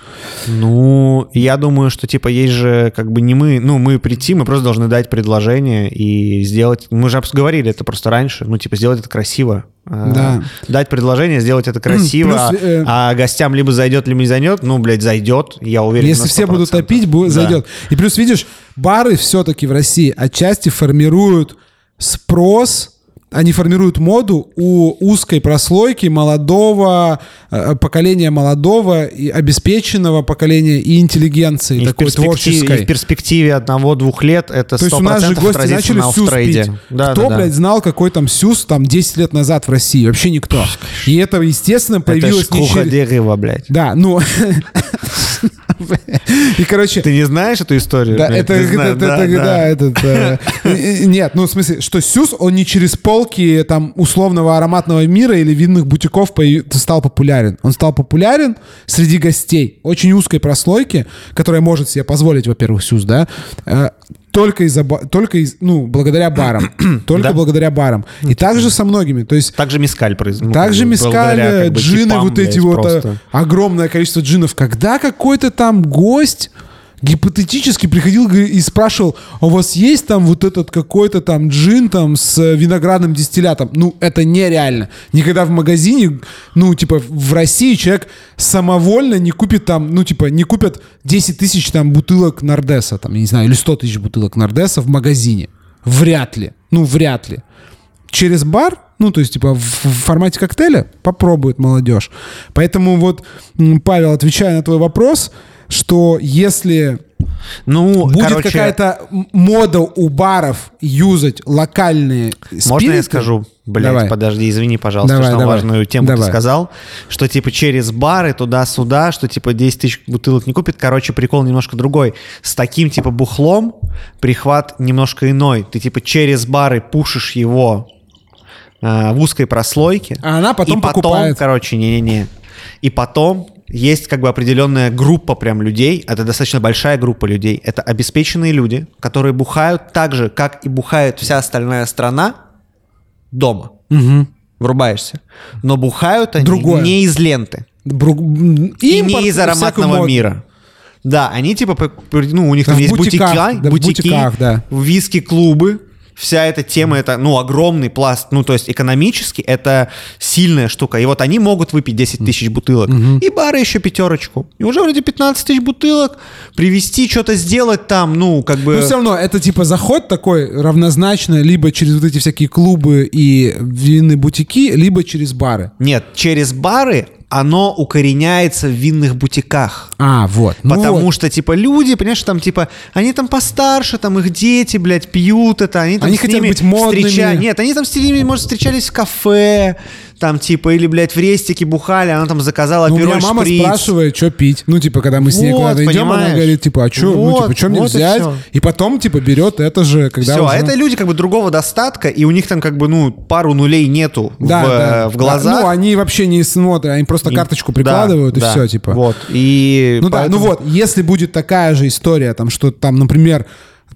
Ну, я думаю, что типа есть же как бы не мы, ну мы прийти, мы просто должны дать предложение и сделать. Мы же говорили это просто раньше, ну типа сделать это красиво. А, Да. Дать предложение, сделать это красиво, Плюс, э, а гостям либо зайдет, либо не зайдет. Ну, блядь, зайдет, я уверен. Если все 100%. будут топить, бу- Да. зайдет. И плюс, видишь, бары все-таки в России отчасти формируют спрос, они формируют моду у узкой прослойки молодого э, поколения молодого и обеспеченного поколения и интеллигенции И такой творческой. и в перспективе одного-двух лет это То есть у нас же 100% гости начали на сюз пить. Да, Кто, да, да. блядь, знал, какой там сюз там 10 лет назад в России? Вообще никто. И это, естественно, Это появилось ж не через- дерева, блядь. Да, ну... [LAUGHS] И, короче, Ты не знаешь эту историю? Да, это, да, этот, э, нет, ну в смысле, что Сюз, он не через полки там условного ароматного мира или винных бутиков стал популярен. Он стал популярен среди гостей очень узкой прослойки, которая может себе позволить, во-первых, Сюз, да, э, только из-за, только из, ну, благодаря барам, [CLEARS THROAT] только Да. благодаря барам. И также со многими, то есть Также мискаль производит. также мискаль, джины, вот эти вот э, огромное количество джинов. Когда какой-то там гость гипотетически приходил и спрашивал, а у вас есть там вот этот какой-то там джин там с э, виноградным дистиллятом? Ну, это нереально. Никогда в магазине, ну, типа, в России человек самовольно не купит там, ну, типа, не купят 10 тысяч там бутылок Нордеса, там, я не знаю, или 100 тысяч бутылок Нордеса в магазине. Вряд ли. Ну, вряд ли через бар, ну, то есть, типа, в, формате коктейля попробует молодежь. Поэтому вот, Павел, отвечая на твой вопрос, что если Ну, будет короче, какая-то мода у баров юзать локальные Можно я спириты- скажу? Блять, Давай. подожди, извини, пожалуйста, Давай, что давай. важную тему ты Давай. сказал, что типа через бары туда-сюда, что типа 10 тысяч бутылок не купит. Короче, прикол немножко другой. С таким типа бухлом прихват немножко иной. Ты типа через бары пушишь его э, в узкой прослойке. А она потом и потом, покупает. короче, не-не-не. И потом есть как бы определенная группа прям людей, это достаточно большая группа людей, это обеспеченные люди, которые бухают так же, как и бухает вся остальная страна дома. Мгм. Врубаешься. Но бухают они Другое. не из ленты. Бру- И не из ароматного мира. Да, они типа, ну, у них Да, там в есть бутиках, бутики, да, бутики, бутиках, да. виски-клубы. Вся эта тема, это, ну, огромный пласт. Ну, то есть экономически это сильная штука. И вот они могут выпить 10 тысяч бутылок. И бары еще пятерочку. И уже вроде 15 тысяч бутылок. Привезти, что-то сделать там, ну, как бы... Но все равно это типа заход такой равнозначно либо через вот эти всякие клубы и винные бутики, либо через бары. Нет, через бары оно укореняется в винных бутиках. А, вот. Ну Потому вот. что, типа, люди, понимаешь, там, типа, они там постарше, там, их дети, блядь, пьют это, они там Они с хотят ними быть модными. встреча- Нет, они там с ними, может, встречались в кафе, там, типа, или, блядь, в рестике бухали, она там заказала Ну, пирог мама шприц. спрашивает, что пить. Ну, типа, когда мы с ней Вот, куда-то идем, она понимаешь? говорит, типа, а что, ну, Вот, типа, что мне вот и взять? всё. И потом, типа, берет это же, когда Все, уже... а это люди как бы другого достатка, и у них там как бы, ну, пару нулей нету Да, в, да. в глазах. Да, Ну, они вообще не смотрят, они просто И- карточку да, прикладывают, и да, все, типа. Вот, и... Ну да, поэтому- ну вот, если будет такая же история, там, что там, например,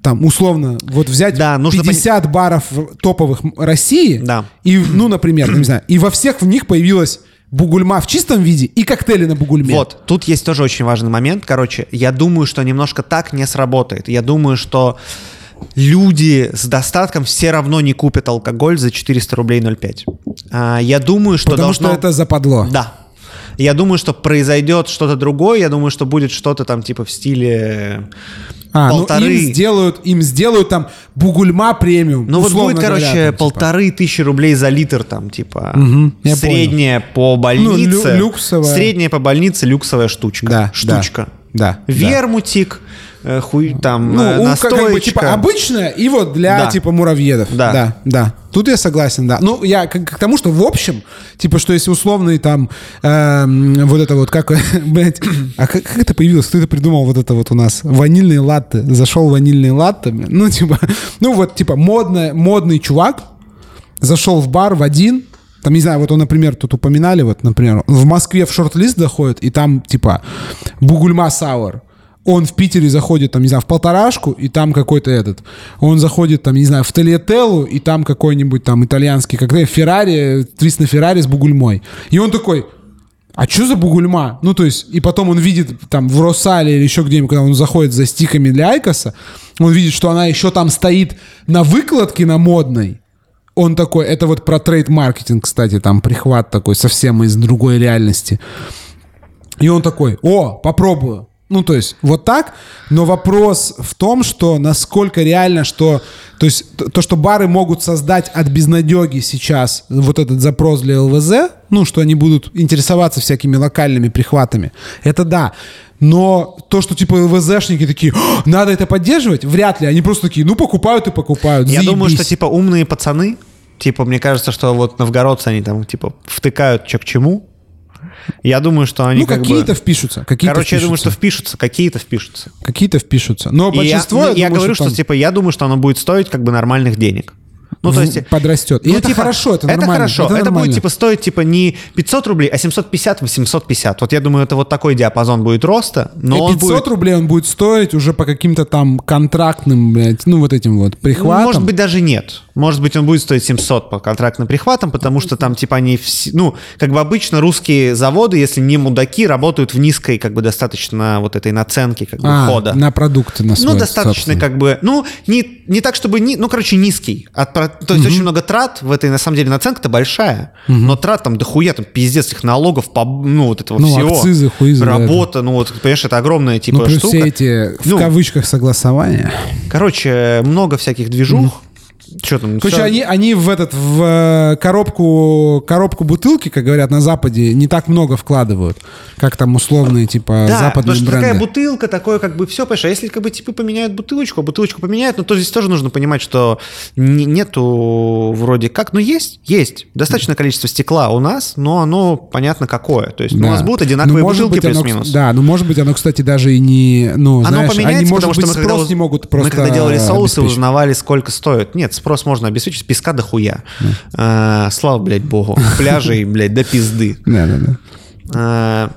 там, условно, вот взять Да, нужно 50 баров топовых России, Да. и, ну, например, не знаю, и во всех в них появилась бугульма в чистом виде и коктейли на бугульме. Вот, тут есть тоже очень важный момент. Короче, я думаю, что немножко так не сработает. Я думаю, что люди с достатком все равно не купят алкоголь за 400 рублей 0,5. А, я думаю, что Потому должно... что это западло. Да. Я думаю, что произойдет что-то другое. Я думаю, что будет что-то там типа в стиле А, полторы... ну им сделают, им сделают там бугульма премиум. Ну вот будет, короче, говоря, там, типа. полторы тысячи рублей за литр там, типа, я средняя по Ну, больнице. лю- люксовая. Средняя по больнице люксовая штучка. Да, Штучка. Да. Да. Вермутик, э, хуй, там, Ну, э, у- как, бы, настоечка. типа, обычная и вот для, Да. типа, муравьедов. Да. Да, да. Тут я согласен, да. Ну, я к, к тому, что в общем, типа, что если условный там, эм, вот это вот, как, [LAUGHS] блядь, а как, как это появилось? Кто это придумал вот это вот у нас? Ванильные латте. Зашел ванильные блин. Ну, типа, [LAUGHS] ну вот, типа, модный, модный чувак зашел в бар в один, там, не знаю, вот он, например, тут упоминали, вот, например, в Москве в шорт-лист заходит, и там, типа, Бугульма Сауэр. Он в Питере заходит, там, не знаю, в полторашку, и там какой-то этот. Он заходит, там, не знаю, в Тольяттеллу, и там какой-нибудь там итальянский коктейль, Феррари, твист на Феррари с бугульмой. И он такой, а что за бугульма? Ну, то есть, и потом он видит там в Росале или еще где-нибудь, когда он заходит за стиками для Айкоса, он видит, что она еще там стоит на выкладке на модной. Он такой, это вот про трейд-маркетинг, кстати, там прихват такой совсем из другой реальности. И он такой, о, попробую. Ну, то есть, вот так, но вопрос в том, что насколько реально, что, то есть, то, что бары могут создать от безнадеги сейчас вот этот запрос для ЛВЗ, ну, что они будут интересоваться всякими локальными прихватами, это да. Но то, что типа ЛВЗшники такие, «О, надо это поддерживать, вряд ли. Они просто такие, ну, покупают и покупают. Я думаю, заебись». что, типа, умные пацаны, типа, мне кажется, что вот новгородцы, они там, типа, втыкают чё к чему. Я думаю, что они ну, как бы- какие-то впишутся. Какие-то Короче, я думаю, впишутся. что впишутся, какие-то впишутся. Какие-то впишутся. Но И я, большинство... ну, я думаю, говорю, что, там типа, я думаю, что оно будет стоить как бы нормальных денег. Ну, то есть... подрастет. И ну, это типа, хорошо, это нормально. хорошо. Это, нормально. будет, типа, стоить, типа, не 500 рублей, а 750-850. Вот я думаю, это вот такой диапазон будет роста. Но И он 500 будет... рублей он будет стоить уже по каким-то там контрактным, блядь, ну вот этим вот прихватам. Может быть, даже нет. Может быть, он будет стоить 700 по контрактным прихватам, потому что там, типа, они все... Ну, как бы обычно русские заводы, если не мудаки, работают в низкой, как бы, достаточно вот этой наценке, как бы, А, хода. на продукты на свой, Ну, достаточно собственно. как бы, ну, не, не так, чтобы, ни, ну, короче, низкий. От то есть очень много трат в этой, на самом деле, наценка-то большая, но трат там дохуя, там пиздец их налогов, по, ну, вот этого Ну, всего. акцизы, хуизы, да, Работа, ну, вот, понимаешь, это огромная, типа, Ну, плюс штука. все эти, в Ну, кавычках, согласования. Короче, много всяких движух. Что там? Короче, они, они в этот, в э, коробку, коробку бутылки, как говорят на Западе, не так много вкладывают, как там условные, типа, Да, западные потому что бренды. такая бутылка, такое как бы все, понимаешь, а если как бы типа поменяют бутылочку, а бутылочку поменяют, ну то здесь тоже нужно понимать, что не- нету вроде как, ну есть, есть достаточное количество стекла у нас, но оно понятно какое, то есть ну, у Да. нас будут одинаковые Ну, может бутылки плюс-минус. Да, ну может быть, оно, кстати, даже и не, ну, Оно знаешь, поменяется, они, может потому что быть, мы когда, спрос уз- не могут просто мы когда делали соусы, обеспечить. узнавали, сколько стоит. Нет, спрос можно обеспечить, песка до хуя. А, слава, блядь, богу. [LAUGHS] Пляжей, блядь, до пизды. Да, да, да. А,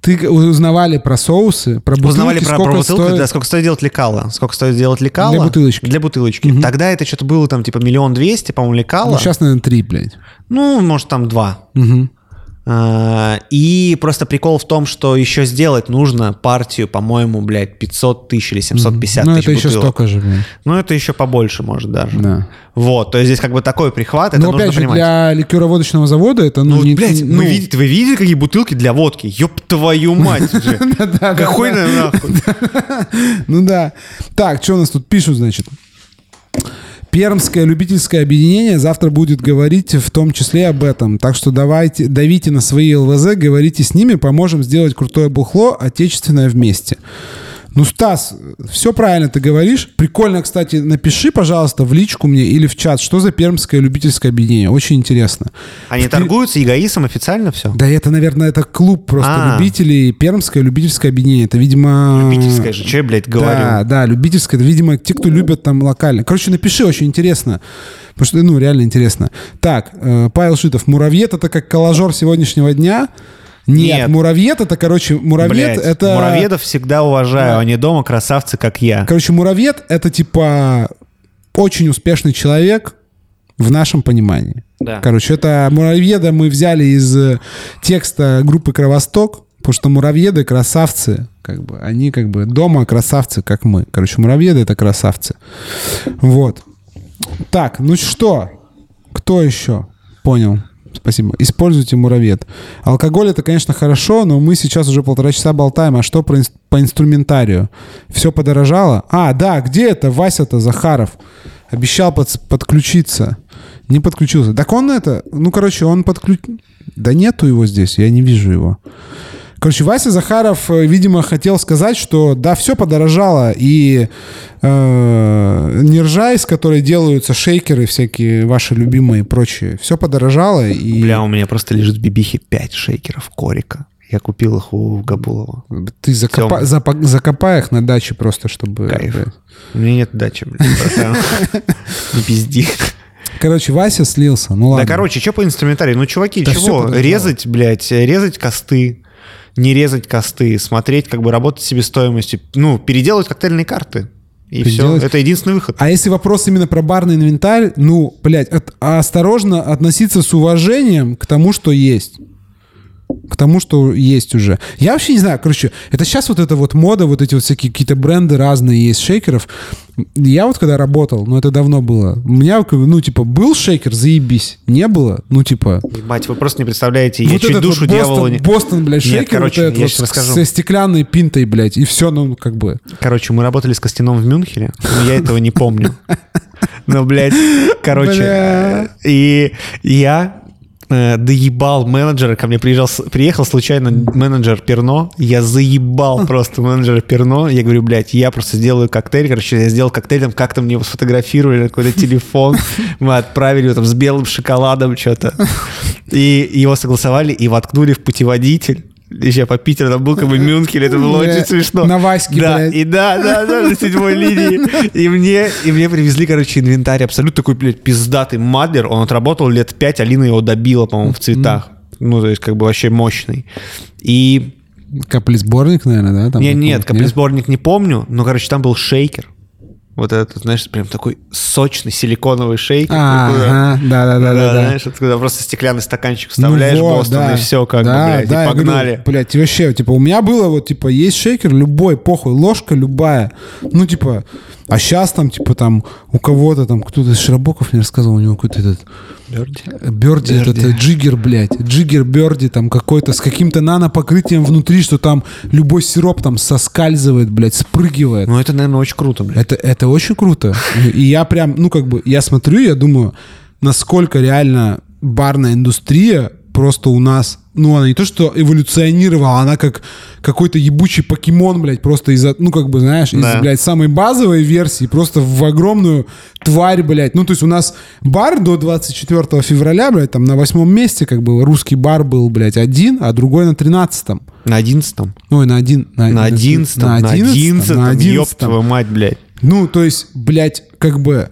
Ты узнавали про соусы, про бутылки, Узнавали про, про сколько бутылку, стоит- да, сколько стоит делать лекала. Сколько стоит делать лекала. Для бутылочки. Для бутылочки. Тогда это что-то было там типа миллион двести, по-моему, лекала. Ну, сейчас, наверное, три, блядь. Ну, может, там два. Мгм. А, И просто прикол в том, что еще сделать нужно партию, по-моему, блядь, 500 тысяч или 750 Ну, тысяч это еще бутылок. столько же, блядь. Ну, это еще побольше, может, даже. Да. Вот, то есть здесь как бы такой прихват, это Но нужно опять же, понимать. для ликероводочного завода это, ну, Ну, не... блядь, ну, мы видите, вы видели, какие бутылки для водки? Ёб твою мать [LAUGHS] же. Какой на- нахуй? [LAUGHS] Ну да. Так, что у нас тут пишут, значит? Пермское любительское объединение завтра будет говорить в том числе об этом. Так что давайте, давите на свои ЛВЗ, говорите с ними, поможем сделать крутое бухло, отечественное вместе. Ну, Стас, все правильно ты говоришь. Прикольно, кстати, напиши, пожалуйста, в личку мне или в чат, что за пермское любительское объединение. Очень интересно. Они торгуются ЕГАИСом официально все? Да это, наверное, это клуб просто А. любителей. Пермское любительское объединение. Это, видимо... Любительское же, что я, блядь, говорю? Да, да, любительское. Это, видимо, те, кто любят там локально. Короче, напиши, очень интересно. Потому что, ну, реально интересно. Так, э, Павел Шитов. Муравьед — это как коллажер сегодняшнего дня? Нет, Нет. муравьед — это, короче, муравьед Блядь, это... Муравьедов всегда уважаю, Да. они дома красавцы, как я. Короче, муравьед — это, типа, очень успешный человек в нашем понимании. Да. Короче, это муравьеда мы взяли из э, текста группы Кровосток, потому что муравьеды красавцы, как бы, они как бы дома красавцы, как мы. Короче, муравьеды это красавцы. Вот. Так, ну что? Кто еще? Понял. Спасибо. Используйте муравет. Алкоголь это, конечно, хорошо, но мы сейчас уже полтора часа болтаем. А что про инс- по инструментарию? Все подорожало? А, да, где это Вася-то Захаров? Обещал под- подключиться. Не подключился. Так он это... Ну, короче, он подключ... Да нету его здесь, я не вижу его. Короче, Вася Захаров, э, видимо, хотел сказать, что да, все подорожало, и э, нержа, из которой делаются шейкеры всякие ваши любимые и прочее, все подорожало, и Бля, у меня просто лежит в бибихе 5 шейкеров корика. Я купил их у Габулова. ты закопа- запа- закопай их на даче просто, чтобы... Кайф. блядь. У меня нет дачи, братан. [LAUGHS] Не пизди. Короче, Вася слился, ну ладно. Да, короче, что по инструментарию? Ну, чуваки, чего? Резать, блядь, резать косты, не резать косты, смотреть, как бы работать себестоимостью. Ну, переделывать коктейльные карты. И все. Переделать. Это единственный выход. А если вопрос именно про барный инвентарь, ну, блядь, от- осторожно относиться с уважением к тому, что есть. К тому, что есть уже. Я вообще не знаю, короче, это сейчас вот эта вот мода, вот эти вот всякие какие-то бренды разные есть шейкеров. Я вот когда работал, ну это давно было, у меня, ну типа, был шейкер, заебись. Не было, ну типа... Мать, вы просто не представляете, я вот чуть душу вот дьяволу Бостон, не... Бостон, блядь, Нет, шейкер, короче, вот этот я вот расскажу. со стеклянной пинтой, блядь, и все, ну как бы... Короче, мы работали с Костяном в Мюнхене, но я этого не помню. [LAUGHS] Но, блядь, короче, и я э, доебал менеджера, ко мне приезжал, приехал случайно менеджер Перно, я заебал просто менеджера Перно, я говорю, блядь, я просто сделаю коктейль, короче, я сделал коктейль, там как-то мне его сфотографировали на какой-то [LAUGHS] телефон, мы отправили его там с белым шоколадом что-то, и его согласовали и воткнули в путеводитель, еще по Питеру, там был как бы Мюнхен, это было очень смешно. на Ваське, да, блядь. и да, да, да, на седьмой линии. И мне, и мне привезли, короче, инвентарь абсолютно такой, блядь, пиздатый мадлер. Он отработал лет пять, Алина его добила, по-моему, в цветах. Ну, то есть, как бы вообще мощный. И... Каплесборник, наверное, да? там не, какой-то, нет, каплесборник не помню, но, короче, там был шейкер. Вот этот, знаешь, прям такой сочный силиконовый шейкер. Ага, да-да-да-да. знаешь, это когда просто стеклянный стаканчик вставляешь Ну вот, Бостон, да. и все, как Да, бы, блядь, да, и я говорю, погнали. блядь, вообще, типа, у меня было вот, типа, есть шейкер любой, похуй, ложка любая. Ну, типа, а сейчас там, типа, там, у кого-то там, кто-то из Широбоков мне рассказывал, у него какой-то этот... Берди, этот э, джиггер, блядь. Джиггер Берди там какой-то с каким-то нанопокрытием внутри, что там любой сироп там соскальзывает, блядь, спрыгивает. Ну, это, наверное, очень круто, блядь. Это, это очень круто. И я прям, ну, как бы, я смотрю, я думаю, насколько реально барная индустрия просто у нас, ну, она не то, что эволюционировала, она как какой-то ебучий покемон, блядь, просто из, ну, как бы, знаешь, из, Да. блядь, самой базовой версии просто в огромную тварь, блядь. Ну, то есть у нас бар до 24 февраля, блядь, там на восьмом месте, как бы, русский бар был, блядь, один, а другой на тринадцатом. На одиннадцатом. Ой, на один... На одиннадцатом. На одиннадцатом. Ёб твою мать, блядь. Ну, то есть, блядь, как бы...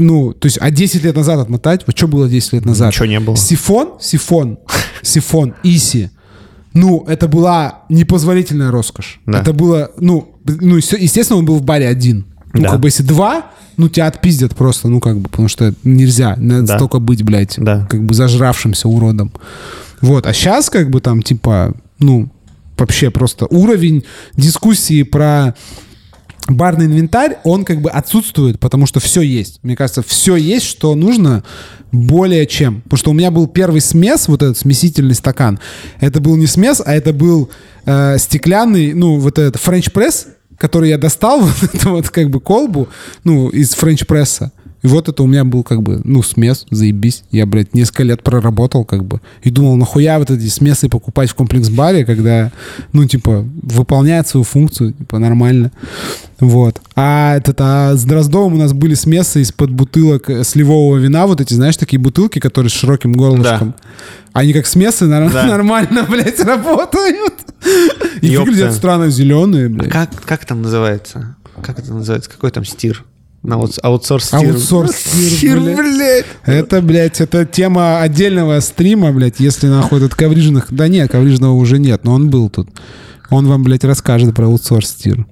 Ну, то есть, а 10 лет назад отмотать? Вот что было 10 лет назад? Ничего не было. Сифон, сифон, сифон, иси. Ну, это была непозволительная роскошь. Да. Это было, ну, ну, есте- естественно, он был в баре один. Ну, Да. как бы, если два, ну, тебя отпиздят просто, ну, как бы, потому что нельзя, надо Да. столько быть, блядь, Да. как бы зажравшимся уродом. Вот, а сейчас, как бы, там, типа, ну, вообще просто уровень дискуссии про барный инвентарь, он как бы отсутствует, потому что все есть. Мне кажется, все есть, что нужно более чем. Потому что у меня был первый смес, вот этот смесительный стакан. Это был не смес, а это был э, стеклянный, ну, вот этот френч-пресс, который я достал, [LAUGHS] вот эту вот как бы колбу, ну, из френч-пресса. И вот это у меня был как бы, ну, смес, заебись. Я, блядь, несколько лет проработал как бы. И думал, нахуя вот эти смесы покупать в комплекс-баре, когда, ну, типа, выполняет свою функцию, типа, нормально. Вот. А этот, а с Дроздовым у нас были смесы из-под бутылок сливового вина, вот эти, знаешь, такие бутылки, которые с широким горлышком. Они как смесы нар- Да. [LAUGHS] нормально, блядь, работают. И Ёпта. выглядят странно зеленые, блядь. Как, как это называется? Как это называется? Какой там стир? На аут- аутсорс. Аутсорс блядь. Это, блядь, это тема отдельного стрима, блядь, если нахуй этот коврижных... Да нет, коврижного уже нет, но он был тут. Он вам, блядь, расскажет про аутсорс стир.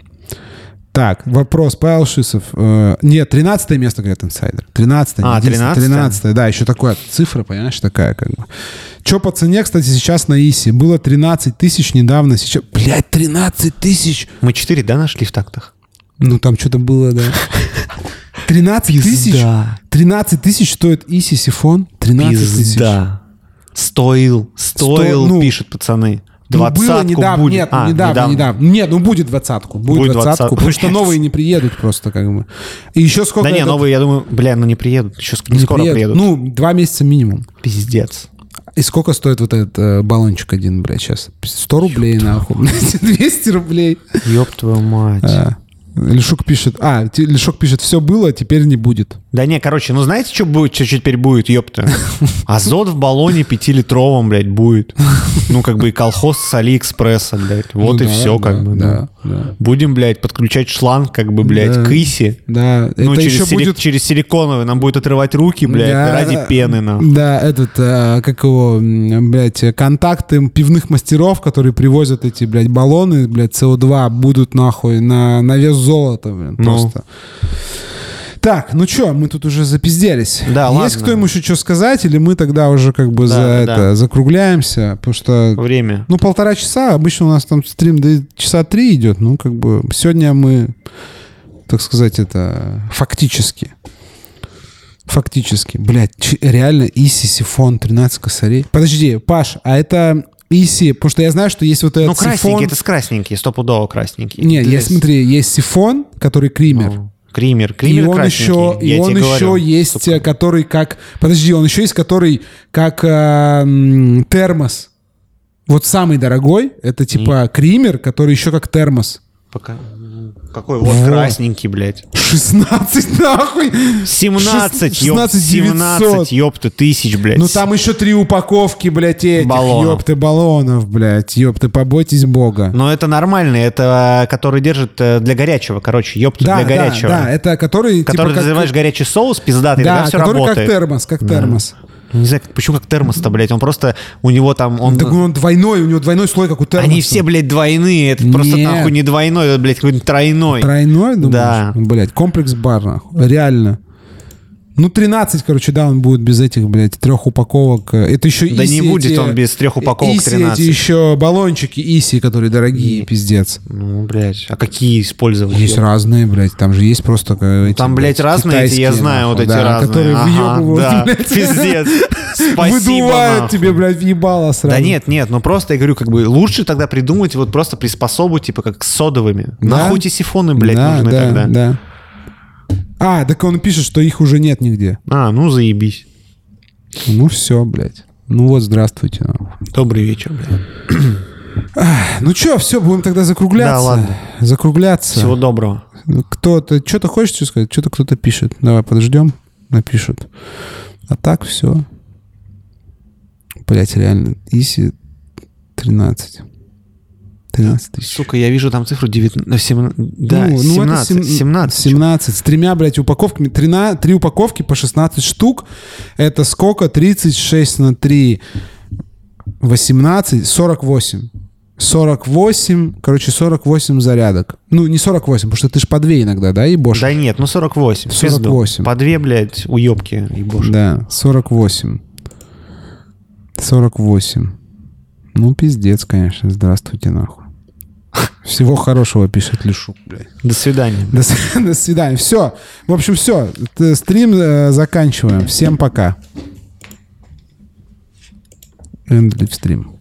Так, вопрос. Павел Шисов. Э, нет, 13 место, говорят, инсайдер. 13 А, 13-е? 13 да, еще такое. Цифра, понимаешь, такая как бы. Че по цене, кстати, сейчас на ИСе? Было 13 тысяч недавно, сейчас... Блядь, 13 тысяч! Мы 4, да, нашли в тактах? Ну, там что-то было, да. [LAUGHS] 13 тысяч? Пизда. 13 тысяч стоит Иси сифон? 13 тысяч. Пизда. Стоил, стоил, ну, пишут пацаны. Ну, было Двадцатку недавно, будет. нет, ну, А, недавно, недавно, Нет, ну будет двадцатку, будет, Будет двадцатку, двадцатку, потому что новые не приедут просто как бы. И еще сколько... Да не, этот- новые, я думаю, бля, ну не приедут. Еще не не скоро приедут. приедут. Ну, два месяца минимум. Пиздец. И сколько стоит вот этот э, баллончик один, блядь, сейчас? 100 рублей, нахуй. 200 [LAUGHS] рублей. Ёб твою мать. А, Лешук пишет... А, Лешук пишет, все было, теперь не будет. Да не, короче, ну знаете, что будет, что теперь будет, ёпта? [LAUGHS] Азот в баллоне пятилитровом, блядь, будет. Ну, как бы и колхоз с Алиэкспресса, блядь. Вот Ну и да, все, как да, бы, да. да, да. Будем, блядь, подключать шланг, как бы, блядь, Да. к ИСе. Да, Ну, это через, еще сили- будет... через силиконовый нам будет отрывать руки, блядь, Да, ради пены, нахуй. Да, этот, э, как его, блядь, контакты пивных мастеров, которые привозят эти, блядь, баллоны, блядь, СО2, будут нахуй на, на вес золота, блин, Ну. просто. Так, ну что, мы тут уже запизделись. Да, Есть ладно. кто ему еще что сказать, или мы тогда уже как бы Да, за да, это да. закругляемся, потому что Время. ну, полтора часа, обычно у нас там стрим до часа три идет. Ну, как бы сегодня мы, так сказать, это фактически. Фактически. Блядь, реально Иси сифон 13 косарей. Подожди, Паш, а это Иси, потому что я знаю, что есть вот этот Ну, красненький, сифон. это с красненький, стопудово красненький. Не, То есть, смотри, есть сифон, который кример. Ну, Кример, И кример он еще, и я он еще говорю. есть, Сука. который как... Подожди, он еще есть, который как э, термос. Вот самый дорогой, это типа кример, который еще как термос. Пока- Какой вот Вот. красненький, блядь. 16 нахуй! 17, ёп, 16 900. 17, ёпта, тысяч, блядь. Ну там еще три упаковки, блядь, этих, Баллонов. ёпты, баллонов, блядь, ёпты, побойтесь бога. Но это нормально, это который держит э, для горячего, короче, ёпта, да, для да, горячего. да, это который, Который типа, ты как- заливаешь горячий соус, пиздатый, да, все который работает. как термос, как термос. Не знаю, почему как термос-то, блядь, он просто, у него там, он... Так он двойной, у него двойной слой, как у термоса. Они все, блядь, двойные, это просто Нет. нахуй не двойной, это, блядь, какой-то тройной. Тройной, думаешь? Да. Блядь, комплекс бар, нахуй. Реально. Ну, 13, короче, да, он будет без этих, блядь, трех упаковок. Это еще Да не Иси будет эти- он без трех упаковок Иси 13. эти еще баллончики Иси, которые дорогие, пиздец. Ну, блядь, а какие использовать? Есть разные, блядь, там же есть просто эти, Там, блядь, разные эти, я знаю, вот нахуй, эти да, разные. Которые Ага, въебывают, да, блядь. пиздец. [LAUGHS] Спасибо, Выдувают нахуй. тебе, блядь, въебало сразу. Да нет, нет, ну просто я говорю, как бы лучше тогда придумать вот просто приспособу, типа как с содовыми. Да? Нахуй эти сифоны, блядь, да, нужны да, тогда. да. А, так он пишет, что их уже нет нигде. А, ну заебись. Ну все, блядь. Ну вот, здравствуйте. Добрый вечер, блядь. [CLEARS THROAT] Ну что, все, будем тогда закругляться. Да, ладно. Закругляться. Всего доброго. Кто-то, что-то хочешь сказать? Что-то кто-то пишет. Давай, подождем, напишут. А так все. Блять, реально. Иси 13. 13 тысяч. Сука, я вижу там цифру 19, 17, да, Ну, ну, это 17, сем- 17. 17. С тремя, блядь, упаковками. Трина- Три упаковки по 16 штук. Это сколько? 36 на 3. 18. 48. 48, короче, 48 зарядок. Ну, не 48, потому что ты ж по две иногда, да, ебошь? Да нет, ну 48. в пизду. 48. По две, блядь, уебки, ебошь. Да, 48. 48. Ну, пиздец, конечно. Здравствуйте, нахуй. Всего хорошего, пишет Лешук, блядь. До свидания. До, [LAUGHS] до свидания. Все. В общем, все. Стрим э, заканчиваем. Всем пока. End live stream.